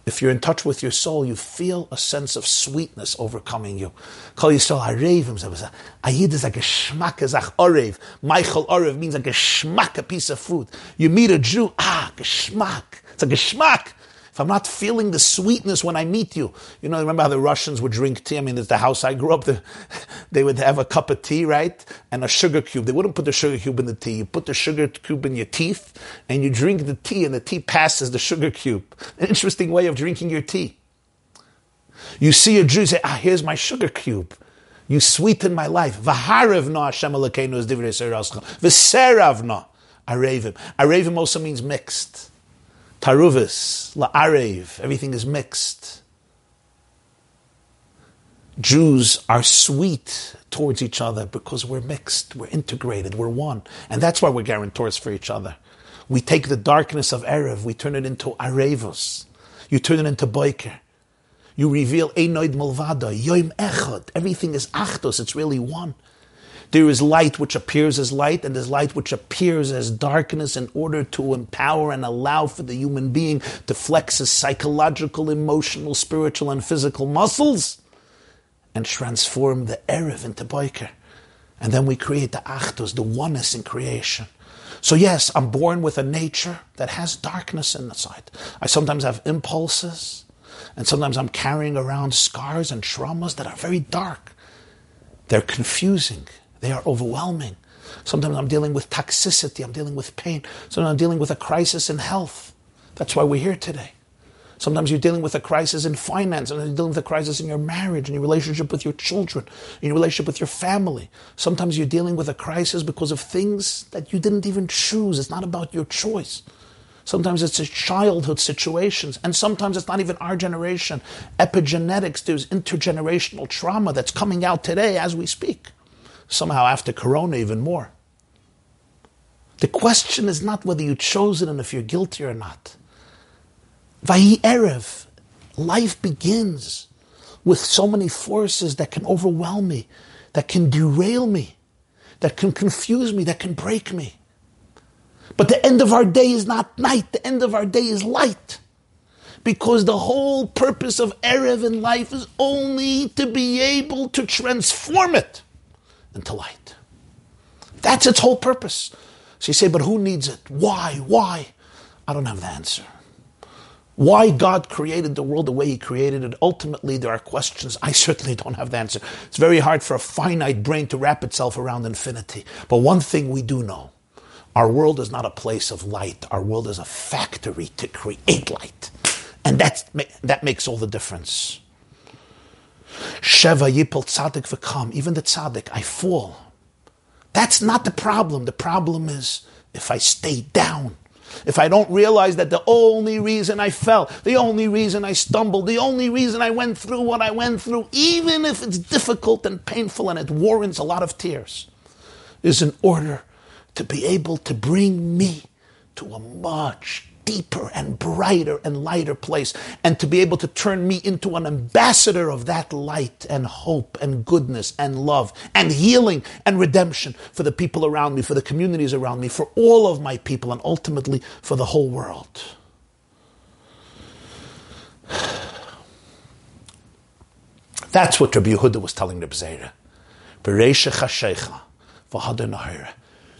if you're in touch with your soul, you feel a sense of sweetness overcoming you. Call yourself arevim. Ayid is like a shmak ezach orev. Michael orev means like a shmak, a piece of food. You meet a Jew, ah, geschmack. It's like a schmack if I'm not feeling the sweetness when I meet you, you know, remember how the Russians would drink tea? I mean, it's the house I grew up, the, they would have a cup of tea, right? And a sugar cube. They wouldn't put the sugar cube in the tea. You put the sugar cube in your teeth and you drink the tea and the tea passes the sugar cube. An interesting way of drinking your tea. You see a Jew say, ah, here's my sugar cube. You sweeten my life. V'harevna Hashem Elokeinu is divrei V'seravna arevim. Arevim also means mixed. Taruvis, la'arev, everything is mixed. Jews are sweet towards each other because we're mixed, we're integrated, we're one. And that's why we're guarantors for each other. We take the darkness of Erev, we turn it into Arevos. You turn it into Boiker. You reveal Einoid Mulvada, Yoim Echad. Everything is Achdos, it's really one. There is light which appears as light, and there's light which appears as darkness in order to empower and allow for the human being to flex his psychological, emotional, spiritual, and physical muscles and transform the Erev into Boiker. And then we create the Achdos, the oneness in creation. So, yes, I'm born with a nature that has darkness inside. I sometimes have impulses, and sometimes I'm carrying around scars and traumas that are very dark. They're confusing. They are overwhelming. Sometimes I'm dealing with toxicity, I'm dealing with pain. Sometimes I'm dealing with a crisis in health. That's why we're here today. Sometimes you're dealing with a crisis in finance, and you're dealing with a crisis in your marriage, in your relationship with your children, in your relationship with your family. Sometimes you're dealing with a crisis because of things that you didn't even choose. It's not about your choice. Sometimes it's a childhood situations, and sometimes it's not even our generation. Epigenetics, there's intergenerational trauma that's coming out today as we speak somehow after Corona even more. The question is not whether you chose it and if you're guilty or not. Vahi Erev, life begins with so many forces that can overwhelm me, that can derail me, that can confuse me, that can break me. But the end of our day is not night, the end of our day is light. Because the whole purpose of Erev in life is only to be able to transform it into light. That's its whole purpose. So you say, but who needs it? Why? Why? I don't have the answer. Why God created the world the way He created it, ultimately there are questions. I certainly don't have the answer. It's very hard for a finite brain to wrap itself around infinity. But one thing we do know our world is not a place of light, our world is a factory to create light. And that's, that makes all the difference. Sheva yipol tzaddik v'kam. Even the tzaddik, I fall. That's not the problem. The problem is if I stay down. If I don't realize that the only reason I fell, the only reason I stumbled, the only reason I went through what I went through, even if it's difficult and painful and it warrants a lot of tears, is in order to be able to bring me to a much deeper and brighter and lighter place, and to be able to turn me into an ambassador of that light and hope and goodness and love and healing and redemption for the people around me, for the communities around me, for all of my people, and ultimately for the whole world. That's what Rabbi Yehuda was telling Rabbi Zera.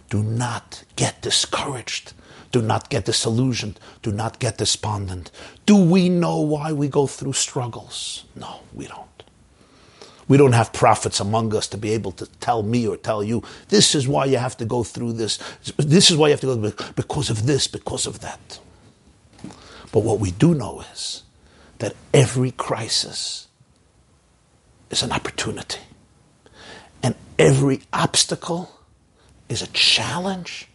Do not get discouraged. Do not get disillusioned. Do not get despondent. Do we know why we go through struggles? No, we don't. We don't have prophets among us to be able to tell me or tell you, this is why you have to go through this. This is why you have to go because of this, because of that. But what we do know is that every crisis is an opportunity. And every obstacle is a challenge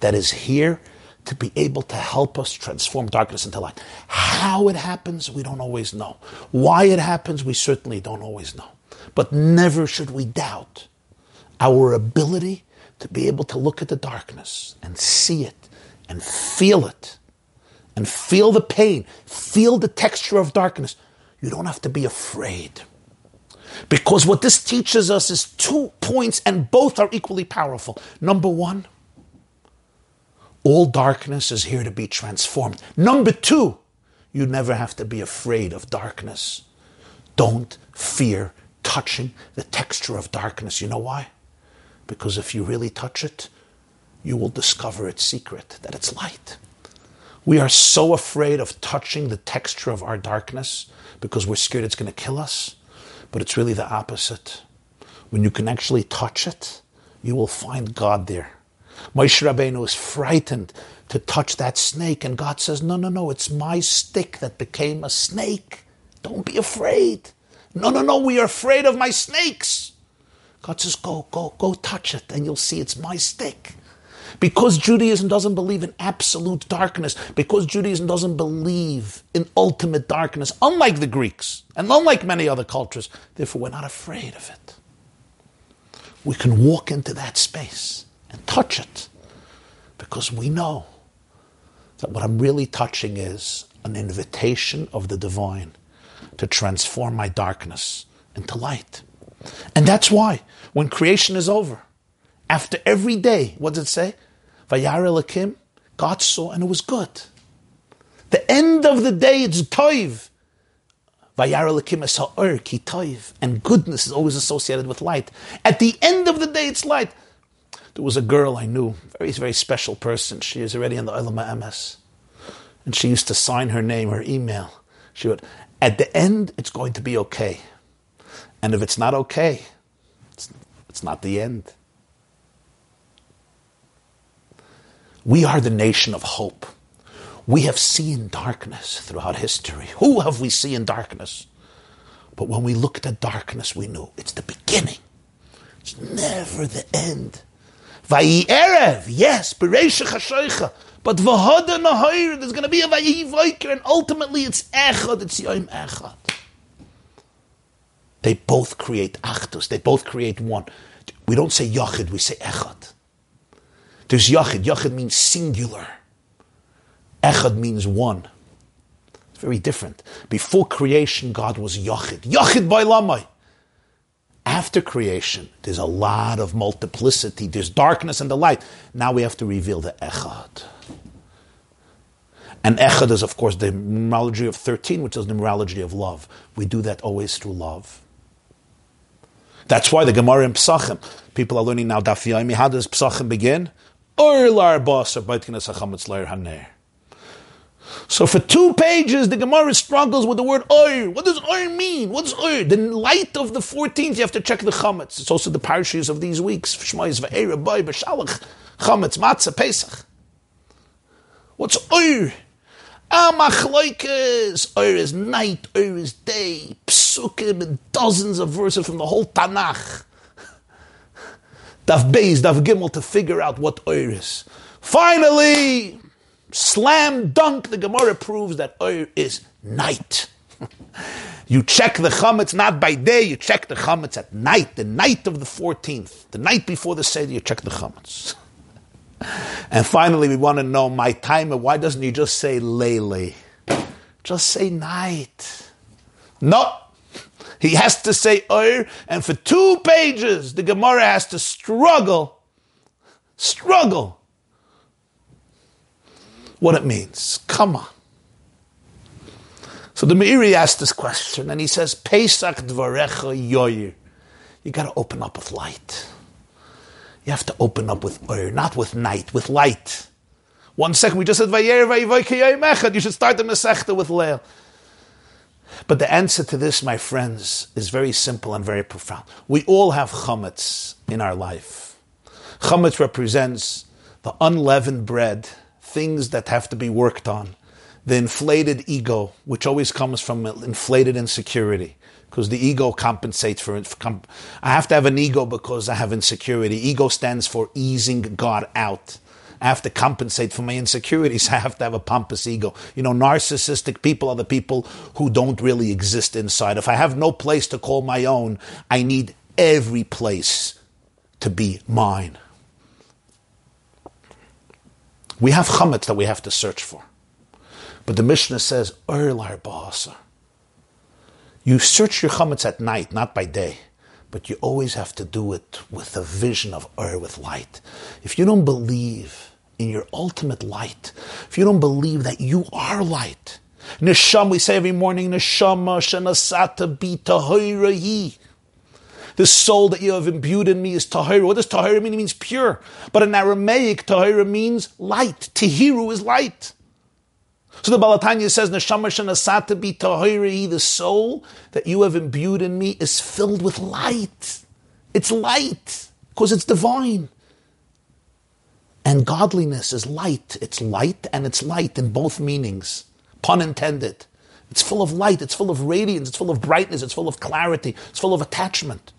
that is here to be able to help us transform darkness into light. How it happens, we don't always know. Why it happens, we certainly don't always know. But never should we doubt our ability to be able to look at the darkness and see it and feel it and feel the pain, feel the texture of darkness. You don't have to be afraid. Because what this teaches us is two points, and both are equally powerful. Number one, all darkness is here to be transformed. Number two, you never have to be afraid of darkness. Don't fear touching the texture of darkness. You know why? Because if you really touch it, you will discover its secret, that it's light. We are so afraid of touching the texture of our darkness because we're scared it's going to kill us. But it's really the opposite. When you can actually touch it, you will find God there. Moshe Rabbeinu is frightened to touch that snake, and God says, No, no, no, it's my stick that became a snake. Don't be afraid. No, no, no, we are afraid of my snakes. God says, Go, go, go touch it, and you'll see it's my stick. Because Judaism doesn't believe in absolute darkness, because Judaism doesn't believe in ultimate darkness, unlike the Greeks and unlike many other cultures, therefore we're not afraid of it. We can walk into that space and touch it because we know that what I'm really touching is an invitation of the divine to transform my darkness into light. And that's why when creation is over, after every day, what does it say? Vayar Elakim, God saw and it was good. The end of the day, it's toiv. Vayar Elakim es ki toiv. And goodness is always associated with light. At the end of the day, it's light. There was a girl I knew, very, very special person. She is already in the Ilma MS. And she used to sign her name, her email. She would, at the end, it's going to be okay. And if it's not okay, it's, it's not the end. We are the nation of hope. We have seen darkness throughout history. Who have we seen darkness? But when we looked at the darkness, we knew it's the beginning. It's never the end. Vayi Erev, yes, Bereisha Chashoicha. But Vahada Nahir, there's going to be a Vayi Vaiker, and ultimately it's Echad, it's Yom Echad. They both create Achdus, they both create one. We don't say Yachid, we say Echad. There's Yachid. Yachid means singular. Echad means one. It's very different. Before creation, God was Yachid. Yachid by Lamai. After creation, there's a lot of multiplicity. There's darkness and the light. Now we have to reveal the Echad. And Echad is, of course, the numerology of 13, which is the numerology of love. We do that always through love. That's why the Gemara in Psachim, people are learning now Daf Yomi. How does Psachim begin? So for two pages, the Gemara struggles with the word oir. What does oir mean? What's oir? The light of the 14th, you have to check the chametz. It's also the parashas of these weeks. Shmoyes v'eira, boy, b'shalach, chametz, matzah, pesach. What's oir? Ah, Amachloikes. Oir is night, oir is day. Psukim and dozens of verses from the whole Tanakh. Daf Beis, Daf Gimel to figure out what Oir is. Finally, slam dunk, the Gemara proves that Oir is night. you check the chametz not by day, you check the chametz at night, the night of the 14th, the night before the Seder, you check the chametz. And finally, we want to know my time. Why doesn't he just say Lele? Just say night. No. He has to say Ur, and for two pages, the Gemara has to struggle, struggle. What it means. Come on. So the Meiri asked this question, and he says, Pesach dvarecha yoyer. You got to open up with light. You have to open up with Ur, not with night, with light. One second, we just said, You should start the Masechta with Leil. But the answer to this, my friends, is very simple and very profound. We all have chametz in our life. Chametz represents the unleavened bread, things that have to be worked on the inflated ego, which always comes from inflated insecurity, because the ego compensates for it. I have to have an ego because I have insecurity. Ego stands for easing God out. I have to compensate for my insecurities. I have to have a pompous ego. You know, narcissistic people are the people who don't really exist inside. If I have no place to call my own, I need every place to be mine. We have chametz that we have to search for. But the Mishnah says, Erlar. You search your chametz at night, not by day, but you always have to do it with a vision of Ur, with light. If you don't believe in your ultimate light, if you don't believe that you are light, Neshama, we say every morning, Neshama shenasata bi tahirahi. The soul that you have imbued in me is tahira. What does tahira mean? It means pure. But in Aramaic, tahira means light. Tahiru is light. So the Baal HaTanya says, Neshama shenasata bi tahiri, the soul that you have imbued in me is filled with light. It's light, because it's divine. And godliness is light. It's light and it's light in both meanings. Pun intended. It's full of light, it's full of radiance, it's full of brightness, it's full of clarity, it's full of attachment.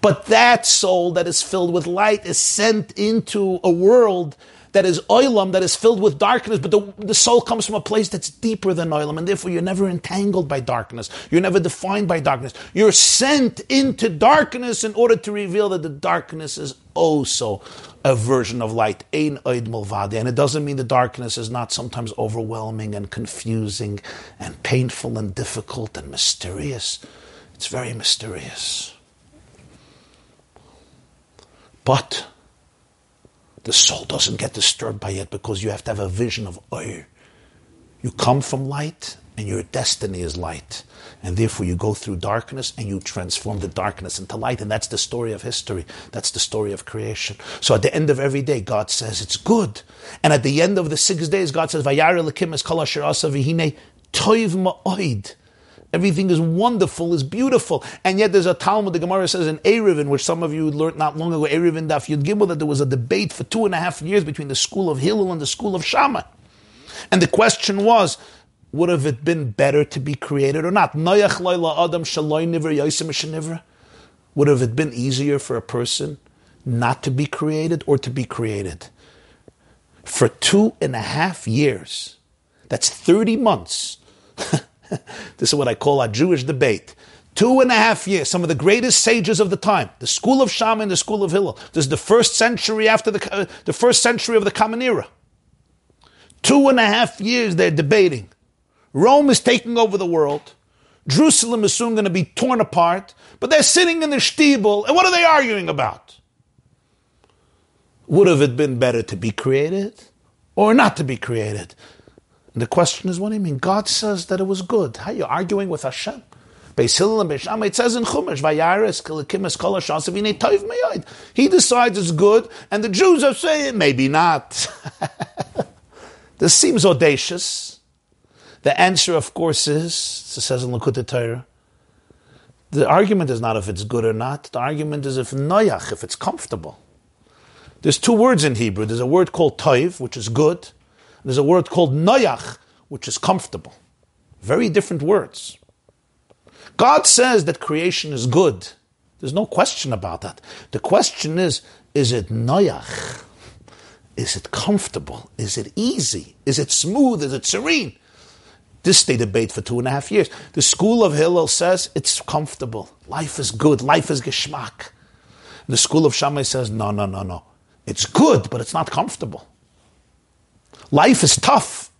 But that soul that is filled with light is sent into a world that is oilam, that is filled with darkness, but the, the soul comes from a place that's deeper than oilam, and therefore you're never entangled by darkness. You're never defined by darkness. You're sent into darkness in order to reveal that the darkness is also a version of light. Ein oid mulvadi. And it doesn't mean the darkness is not sometimes overwhelming and confusing and painful and difficult and mysterious. It's very mysterious. But the soul doesn't get disturbed by it because you have to have a vision of oil. You come from light and your destiny is light. And therefore you go through darkness and you transform the darkness into light. And that's the story of history. That's the story of creation. So at the end of every day, God says it's good. And at the end of the six days, God says, Vayara lekim es kol v'hine toiv ma'oid. Everything is wonderful, is beautiful. And yet there's a Talmud, the Gemara says in Eruvin, which some of you learned not long ago, Eruvin Daf Yud Gimel, that there was a debate for two and a half years between the school of Hillel and the school of Shammai. And the question was, would have it been better to be created or not? Adam. Would have it been easier for a person not to be created or to be created? For two and a half years, that's 30 months. this is what I call a Jewish debate. Two and a half years, some of the greatest sages of the time, the school of Shammai and the school of Hillel. This is the first century after the, uh, the first century of the Common Era. Two and a half years they're debating. Rome is taking over the world. Jerusalem is soon going to be torn apart, but they're sitting in the stiebel, and what are they arguing about? Would have it been better to be created or not to be created? And the question is, what do you mean? God says that it was good. How are you arguing with Hashem? It says in Chumash, He decides it's good, and the Jews are saying maybe not. this seems audacious. The answer, of course, is, it says in Likkutei Torah, the argument is not if it's good or not. The argument is if noyach, if it's comfortable. There's two words in Hebrew. There's a word called toiv, which is good, there's a word called noyach, which is comfortable. Very different words. God says that creation is good. There's no question about that. The question is, is it noyach? Is it comfortable? Is it easy? Is it smooth? Is it serene? This they debate for two and a half years. The school of Hillel says it's comfortable. Life is good. Life is geschmack. The school of Shammai says, no, no, no, no. It's good, but it's not comfortable. Life is tough.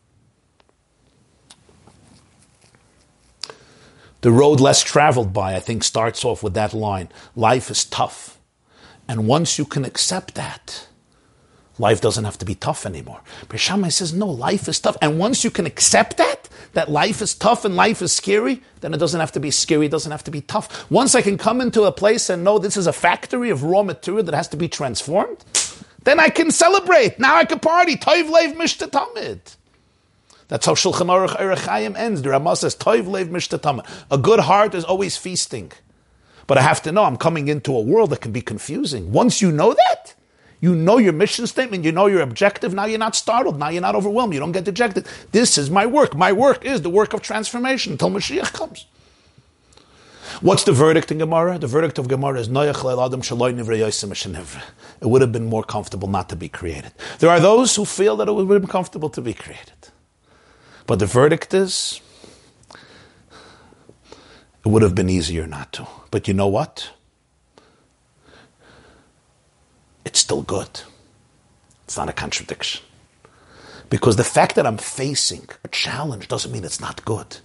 The road less traveled by, I think, starts off with that line life is tough. And once you can accept that, life doesn't have to be tough anymore. But says, no, life is tough. And once you can accept that, that life is tough and life is scary, then it doesn't have to be scary, it doesn't have to be tough. Once I can come into a place and know this is a factory of raw material that has to be transformed, then I can celebrate. Now I can party. Toiv leiv mishtatamid. That's how Shulchan Aruch Orach Chayim ends. The Ramah says, Toiv leiv mishtatamid. A good heart is always feasting. But I have to know I'm coming into a world that can be confusing. Once you know that, you know your mission statement, you know your objective, now you're not startled, now you're not overwhelmed, you don't get dejected. This is my work. My work is the work of transformation until Mashiach comes. What's the verdict in Gemara? The verdict of Gemara is Noyach Adam Shaloi It would have been more comfortable not to be created. There are those who feel that it would have been comfortable to be created. But the verdict is it would have been easier not to. But you know what? It's still good. It's not a contradiction. Because the fact that I'm facing a challenge doesn't mean it's not good.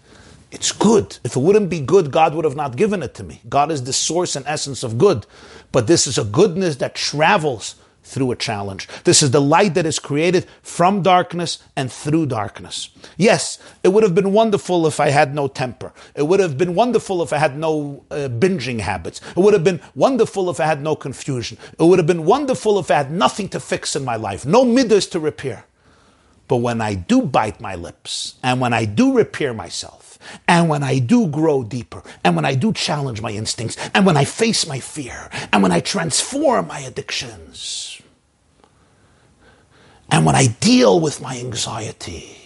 It's good. If it wouldn't be good, God would have not given it to me. God is the source and essence of good. But this is a goodness that travels through a challenge. This is the light that is created from darkness and through darkness. Yes, it would have been wonderful if I had no temper. It would have been wonderful if I had no uh, binging habits. It would have been wonderful if I had no confusion. It would have been wonderful if I had nothing to fix in my life, no midas to repair. But when I do bite my lips and when I do repair myself and when I do grow deeper and when I do challenge my instincts and when I face my fear and when I transform my addictions, and when I deal with my anxiety,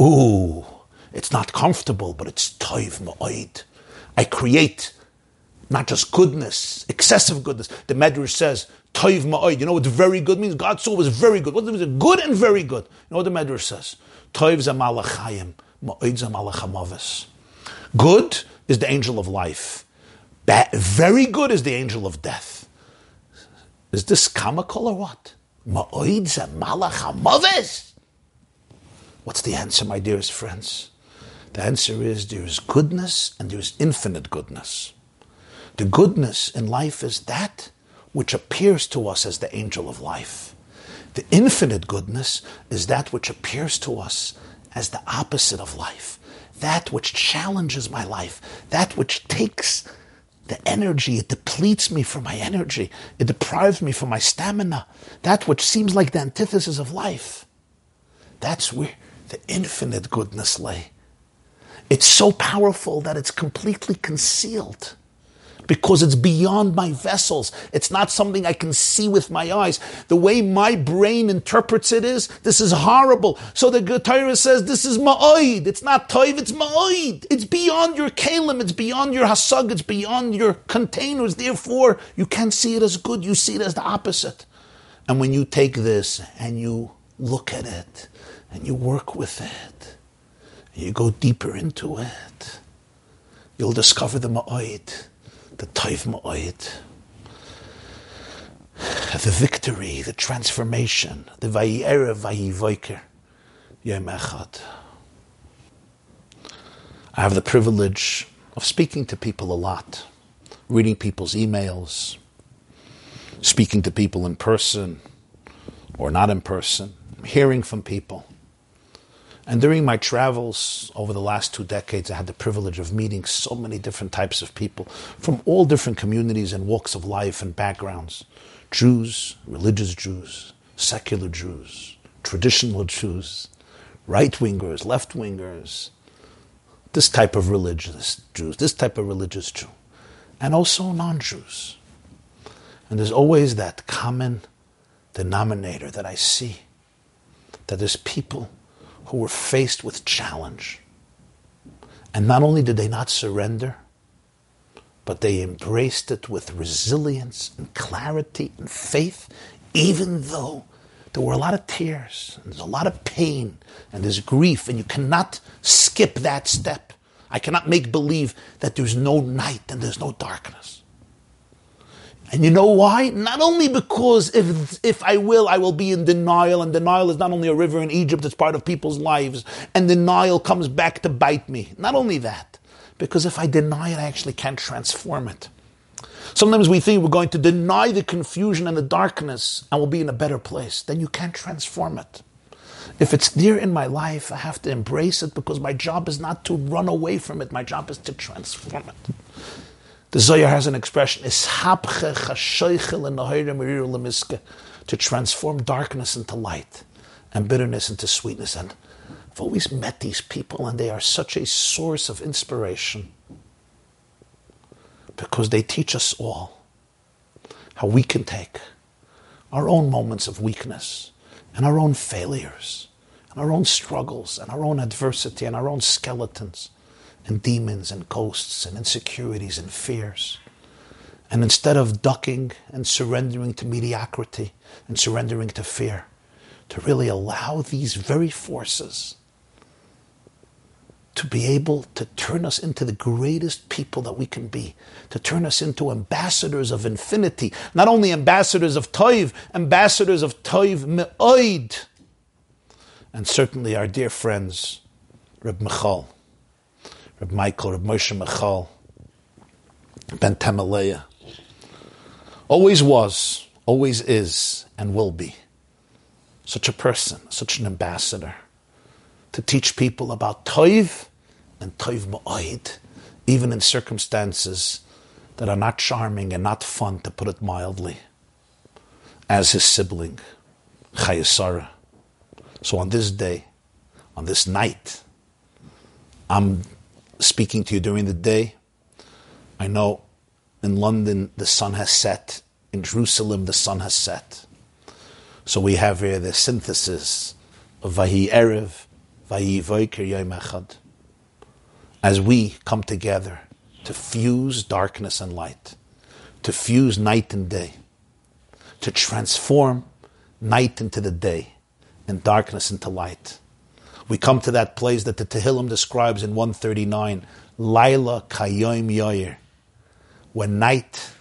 ooh, it's not comfortable, but it's toiv ma'oid. I create not just goodness, excessive goodness. The Medrash says, toiv ma'oid. You know what very good means? God saw was very good. What does it mean? Good and very good. You know what the Medrash says? Toiv zamalachayim. Good is the angel of life. Very good is the angel of death. Is this comical or what? What's the answer, my dearest friends? The answer is there is goodness and there is infinite goodness. The goodness in life is that which appears to us as the angel of life. The infinite goodness is that which appears to us as the opposite of life, that which challenges my life, that which takes the energy, it depletes me from my energy. It deprives me from my stamina. That which seems like the antithesis of life. That's where the infinite goodness lay. It's so powerful that it's completely concealed because it's beyond my vessels. It's not something I can see with my eyes. The way my brain interprets it is, this is horrible. So the Torah says, this is ma'oid. It's not toiv, it's ma'oid. It's beyond your kalim, it's beyond your hasag, it's beyond your containers. Therefore, you can't see it as good, you see it as the opposite. And when you take this and you look at it and you work with it, you go deeper into it, you'll discover the ma'oid the Toiv Ma'oid, the victory, the transformation, the Vayera Vayivoiker, Yom Echad. I have the privilege of speaking to people a lot, reading people's emails, speaking to people in person or not in person, hearing from people. And during my travels over the last two decades, I had the privilege of meeting so many different types of people from all different communities and walks of life and backgrounds Jews, religious Jews, secular Jews, traditional Jews, right wingers, left wingers, this type of religious Jews, this type of religious Jew, and also non Jews. And there's always that common denominator that I see that there's people who were faced with challenge. And not only did they not surrender, but they embraced it with resilience and clarity and faith, even though there were a lot of tears, and there's a lot of pain, and there's grief, and you cannot skip that step. I cannot make believe that there's no night and there's no darkness. And you know why? Not only because if, if I will, I will be in denial, and denial is not only a river in Egypt, it's part of people's lives, and denial comes back to bite me. Not only that, because if I deny it, I actually can't transform it. Sometimes we think we're going to deny the confusion and the darkness and we'll be in a better place. Then you can't transform it. If it's there in my life, I have to embrace it because my job is not to run away from it. My job is to transform it. The Zohar has an expression, to transform darkness into light and bitterness into sweetness. And I've always met these people, and they are such a source of inspiration because they teach us all how we can take our own moments of weakness and our own failures and our own struggles and our own adversity and our own skeletons and demons and ghosts and insecurities and fears. And instead of ducking and surrendering to mediocrity and surrendering to fear, to really allow these very forces to be able to turn us into the greatest people that we can be, to turn us into ambassadors of infinity, not only ambassadors of Toiv, ambassadors of Toiv Me'oid, and certainly our dear friends, Reb Michal, Reb Michael, Reb Moshe Michal, Ben Temeleya, always was, always is, and will be such a person, such an ambassador to teach people about toiv and toiv ma'oid, even in circumstances that are not charming and not fun, to put it mildly, as his sibling, Chayesara. So on this day, on this night, I'm speaking to you during the day. I know in London the sun has set, in Jerusalem the sun has set. So we have here the synthesis of Vahi Erev, as we come together to fuse darkness and light, to fuse night and day, to transform night into the day and darkness into light. We come to that place that the Tehillim describes in 139, Laila Kayom Yoyer, when night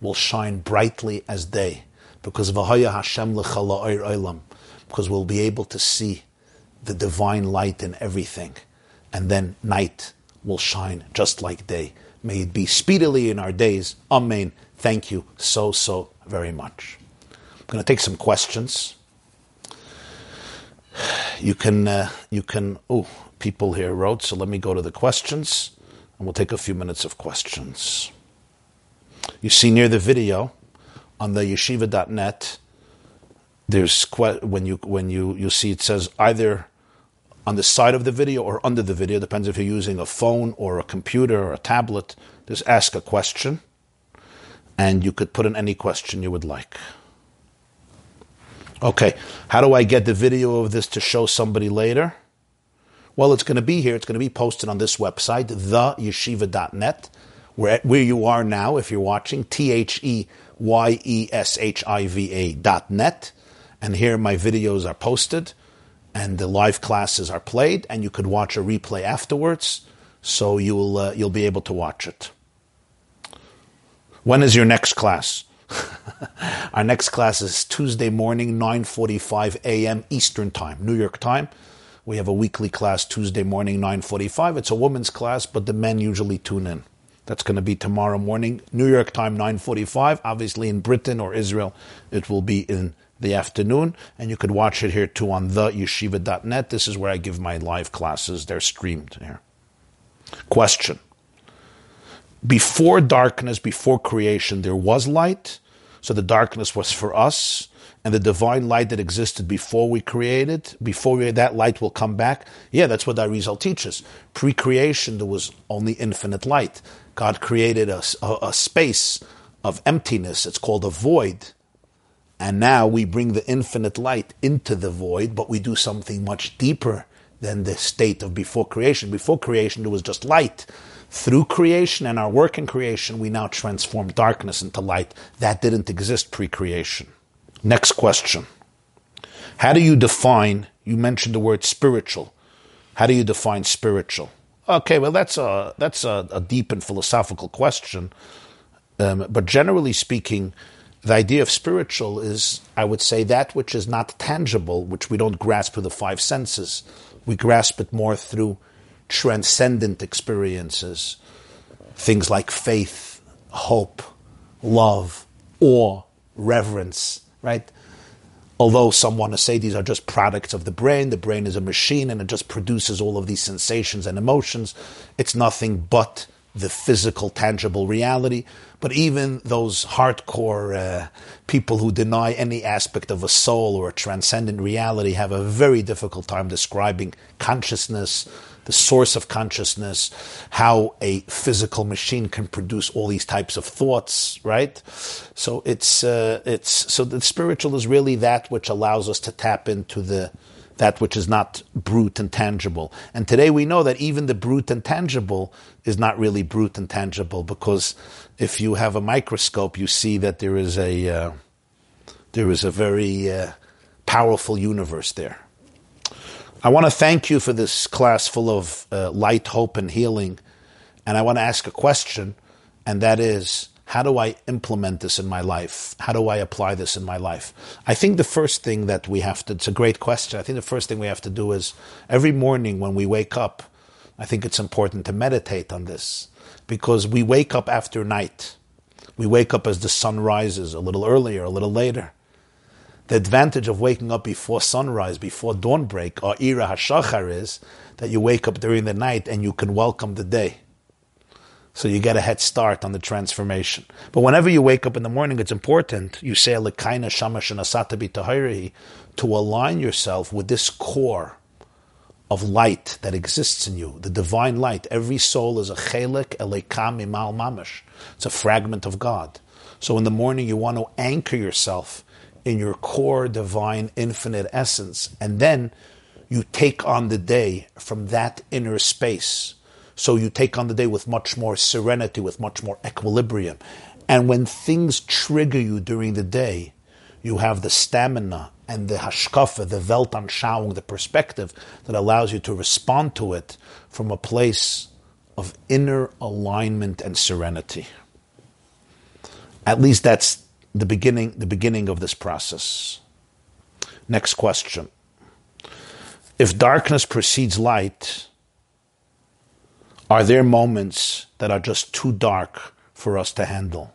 will shine brightly as day, because Vahaya Hashem Olam, because we'll be able to see the divine light in everything, and then night will shine just like day. May it be speedily in our days. Amen. Thank you so, so very much. I'm going to take some questions. You can, uh, you can, oh, people here wrote, so let me go to the questions, and we'll take a few minutes of questions. You see near the video on the yeshiva.net, there's when you when you you see it says either on the side of the video or under the video, depends if you're using a phone or a computer or a tablet. Just ask a question, and you could put in any question you would like. Okay, how do I get the video of this to show somebody later? Well, it's going to be here. It's going to be posted on this website, theyeshiva.net, where, where you are now if you're watching, T H E Y E S H I V A dot net. And here my videos are posted and the live classes are played, and you could watch a replay afterwards, so you'll uh, you'll be able to watch it. When is your next class? Our next class is Tuesday morning, 9:45 a.m. Eastern Time, New York time. We have a weekly class Tuesday morning, 9:45. It's a women's class, but the men usually tune in. That's going to be tomorrow morning, New York time, 9:45. Obviously, in Britain or Israel, it will be in the afternoon, and you could watch it here too on the yeshiva.net. This is where I give my live classes. They're streamed here. Question. Before darkness, before creation, there was light. So the darkness was for us, and the divine light that existed before we created, before we, that light will come back. Yeah, that's what Arizal teaches. Pre creation, there was only infinite light. God created a, a, a space of emptiness. It's called a void and now we bring the infinite light into the void, but we do something much deeper than the state of before creation. Before creation, there was just light. Through creation and our work in creation, we now transform darkness into light. That didn't exist pre creation. Next question How do you define, you mentioned the word spiritual. How do you define spiritual? Okay, well, that's a, that's a, a deep and philosophical question. Um, but generally speaking, the idea of spiritual is, I would say, that which is not tangible, which we don't grasp through the five senses. We grasp it more through transcendent experiences, things like faith, hope, love, awe, reverence, right? Although some want to say these are just products of the brain, the brain is a machine and it just produces all of these sensations and emotions. It's nothing but the physical, tangible reality. But even those hardcore uh, people who deny any aspect of a soul or a transcendent reality have a very difficult time describing consciousness, the source of consciousness, how a physical machine can produce all these types of thoughts, right? So it's uh, it's so the spiritual is really that which allows us to tap into the that which is not brute and tangible. And today we know that even the brute and tangible is not really brute and tangible because if you have a microscope, you see that there is a uh, there is a very uh, powerful universe there. I want to thank you for this class full of uh, light, hope, and healing. And I want to ask a question, and that is how do I implement this in my life? How do I apply this in my life? I think the first thing that we have to, it's a great question. I think the first thing we have to do is every morning when we wake up, I think it's important to meditate on this because we wake up after night. We wake up as the sun rises, a little earlier, a little later. The advantage of waking up before sunrise, before dawnbreak, or ira hashachar is that you wake up during the night and you can welcome the day. So you get a head start on the transformation. But whenever you wake up in the morning, it's important you say Lekaina Shamash and to align yourself with this core of light that exists in you, the divine light. Every soul is a chelek Eloka mima'al mamash. It's a fragment of God. So in the morning, you want to anchor yourself in your core divine infinite essence, and then you take on the day from that inner space. So you take on the day with much more serenity, with much more equilibrium. And when things trigger you during the day, you have the stamina and the hashkafa, the Weltanschauung, the perspective that allows you to respond to it from a place of inner alignment and serenity. At least that's the beginning, the beginning of this process. Next question. If darkness precedes light, are there moments that are just too dark for us to handle?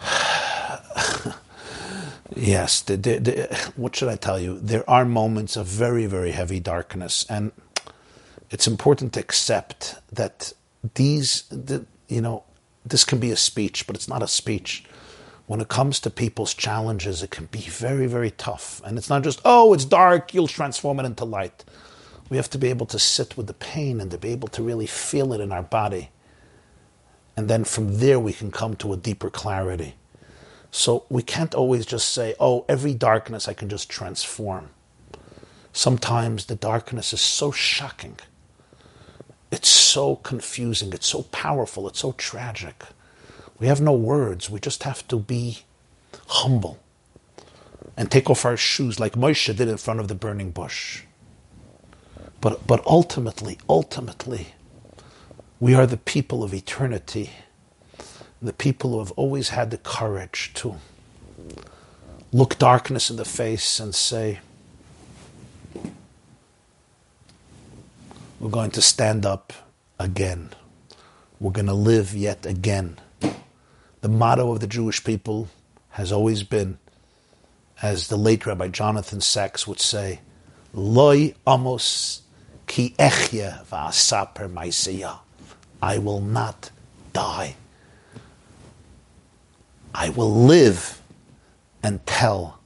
Yes, the, the, the, what should I tell you? There are moments of very, very heavy darkness, and it's important to accept that these, the, you know, this can be a speech, but it's not a speech. When it comes to people's challenges, it can be very, very tough. And it's not just, oh, it's dark, you'll transform it into light. We have to be able to sit with the pain and to be able to really feel it in our body. And then from there, we can come to a deeper clarity. So we can't always just say, oh, every darkness I can just transform. Sometimes the darkness is so shocking. It's so confusing. It's so powerful. It's so tragic. We have no words. We just have to be humble and take off our shoes like Moshe did in front of the burning bush. But, but ultimately, ultimately, we are the people of eternity the people who have always had the courage to look darkness in the face and say, We're going to stand up again. We're going to live yet again. The motto of the Jewish people has always been, as the late Rabbi Jonathan Sacks would say, Loi amos ki echya va'asaper I will not die I will live and tell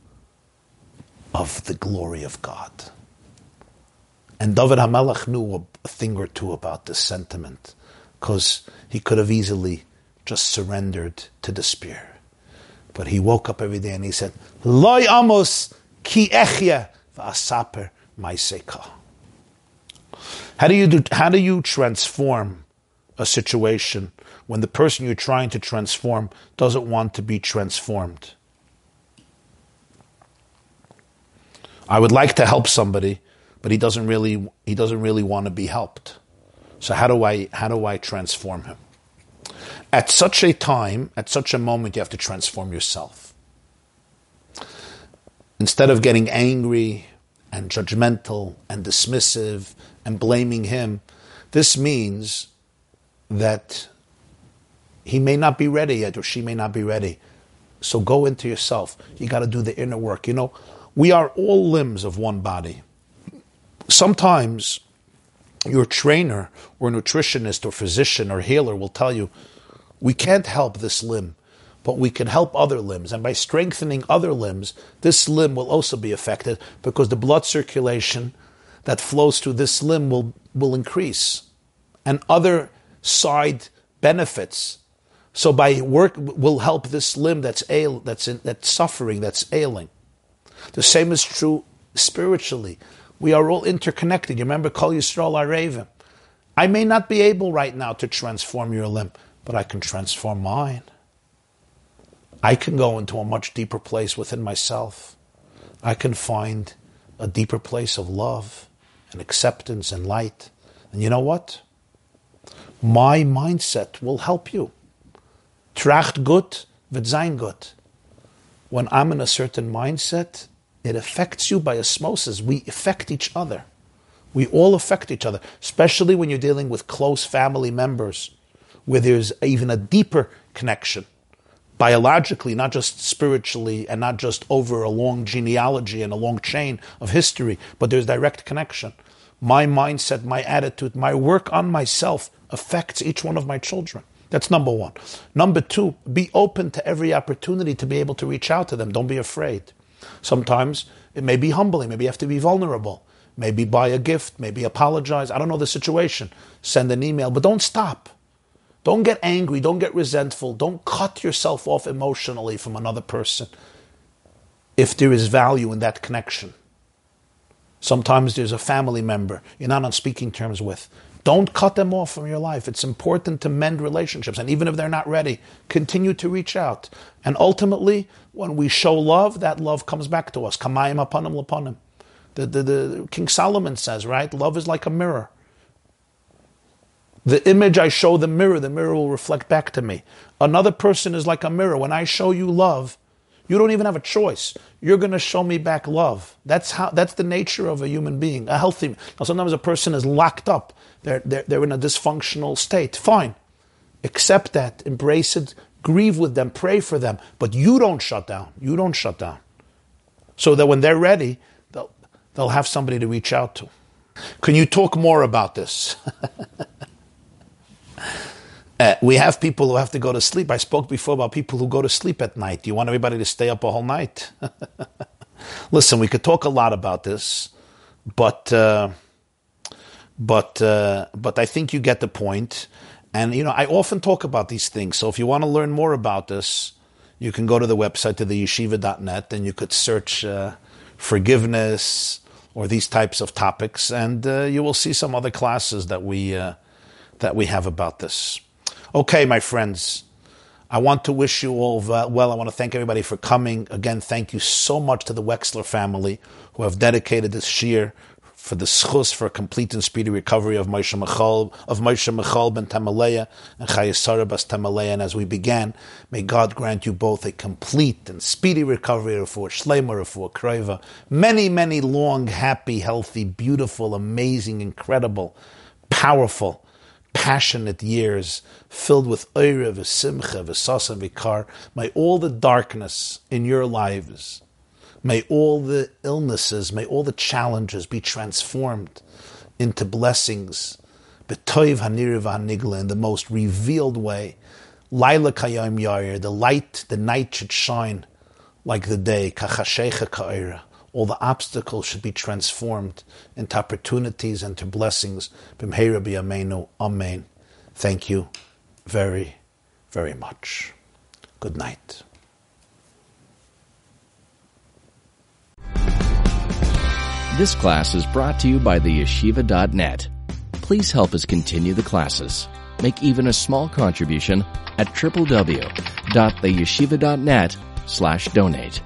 of the glory of God. And David Hamelech knew a thing or two about this sentiment because he could have easily just surrendered to despair. But he woke up every day and he said, Loi amos ki echya v'asaper ma'iseka. How do you do, how do you transform a situation when the person you're trying to transform doesn't want to be transformed. I would like to help somebody, but he doesn't really he doesn't really want to be helped. So how do I how do I transform him? At such a time, at such a moment, you have to transform yourself. Instead of getting angry and judgmental and dismissive and blaming him, this means that he may not be ready yet or she may not be ready. So go into yourself. You got to do the inner work. You know, we are all limbs of one body. Sometimes your trainer or nutritionist or physician or healer will tell you, we can't help this limb, but we can help other limbs. And by strengthening other limbs, this limb will also be affected because the blood circulation that flows through this limb will, will increase. And other side benefits. So by work will help this limb that's ail, that's in, that's suffering, that's ailing. The same is true spiritually. We are all interconnected. You remember Kol Yisrael Arevim. I may not be able right now to transform your limb, but I can transform mine. I can go into a much deeper place within myself. I can find a deeper place of love and acceptance and light. And you know what? My mindset will help you. Tracht gut wird sein gut. When I'm in a certain mindset, it affects you by osmosis. We affect each other. We all affect each other, especially when you're dealing with close family members where there's even a deeper connection biologically, not just spiritually, and not just over a long genealogy and a long chain of history, but there's direct connection. My mindset, my attitude, my work on myself affects each one of my children. That's number one. Number two, be open to every opportunity to be able to reach out to them. Don't be afraid. Sometimes it may be humbling, maybe you have to be vulnerable, maybe buy a gift, maybe apologize. I don't know the situation. Send an email, but don't stop. Don't get angry, don't get resentful, don't cut yourself off emotionally from another person if there is value in that connection. Sometimes there's a family member you're not on speaking terms with. Don't cut them off from your life. It's important to mend relationships. And even if they're not ready, continue to reach out. And ultimately, when we show love, that love comes back to us. Kamayim upon him, The, the, the King Solomon says, right? Love is like a mirror. The image I show the mirror, the mirror will reflect back to me. Another person is like a mirror. When I show you love, you don't even have a choice. You're going to show me back love. That's how. That's the nature of a human being, a healthy. Now, sometimes a person is locked up. They're, they're, they're in a dysfunctional state. Fine. Accept that. Embrace it. Grieve with them. Pray for them. But you don't shut down. You don't shut down. So that when they're ready, they'll, they'll have somebody to reach out to. Can you talk more about this? Uh, we have people who have to go to sleep. I spoke before about people who go to sleep at night. You want everybody to stay up a whole night? Listen, we could talk a lot about this, but uh, but uh, but I think you get the point. And you know, I often talk about these things. So if you want to learn more about this, you can go to the website to the yeshiva.net and you could search uh, forgiveness or these types of topics, and uh, you will see some other classes that we uh, that we have about this. Okay, my friends, I want to wish you all well. I want to thank everybody for coming. Again, thank you so much to the Wexler family who have dedicated this year for the zchus for a complete and speedy recovery of Moshe Michal, of Moshe Michal ben Tamaleya and Chayesara bas Tamaleya. And as we began, may God grant you both a complete and speedy recovery for Shlemer, for Kreva. Many, many long, happy, healthy, beautiful, amazing, incredible, powerful, passionate years filled with Eire, V'simcha, V'sasa, V'kar. May all the darkness in your lives, may all the illnesses, may all the challenges be transformed into blessings. B'toiv hanir v'hanigla, in the most revealed way. Laila kayam yair, the light, the night should shine like the day. Kachashecha ka'orah all the obstacles should be transformed into opportunities and to blessings. Amen. Thank you very, very much. Good night.
This class is brought to you by the yeshiva.net. Please help us continue the classes. Make even a small contribution at www.theyeshiva.net slash donate.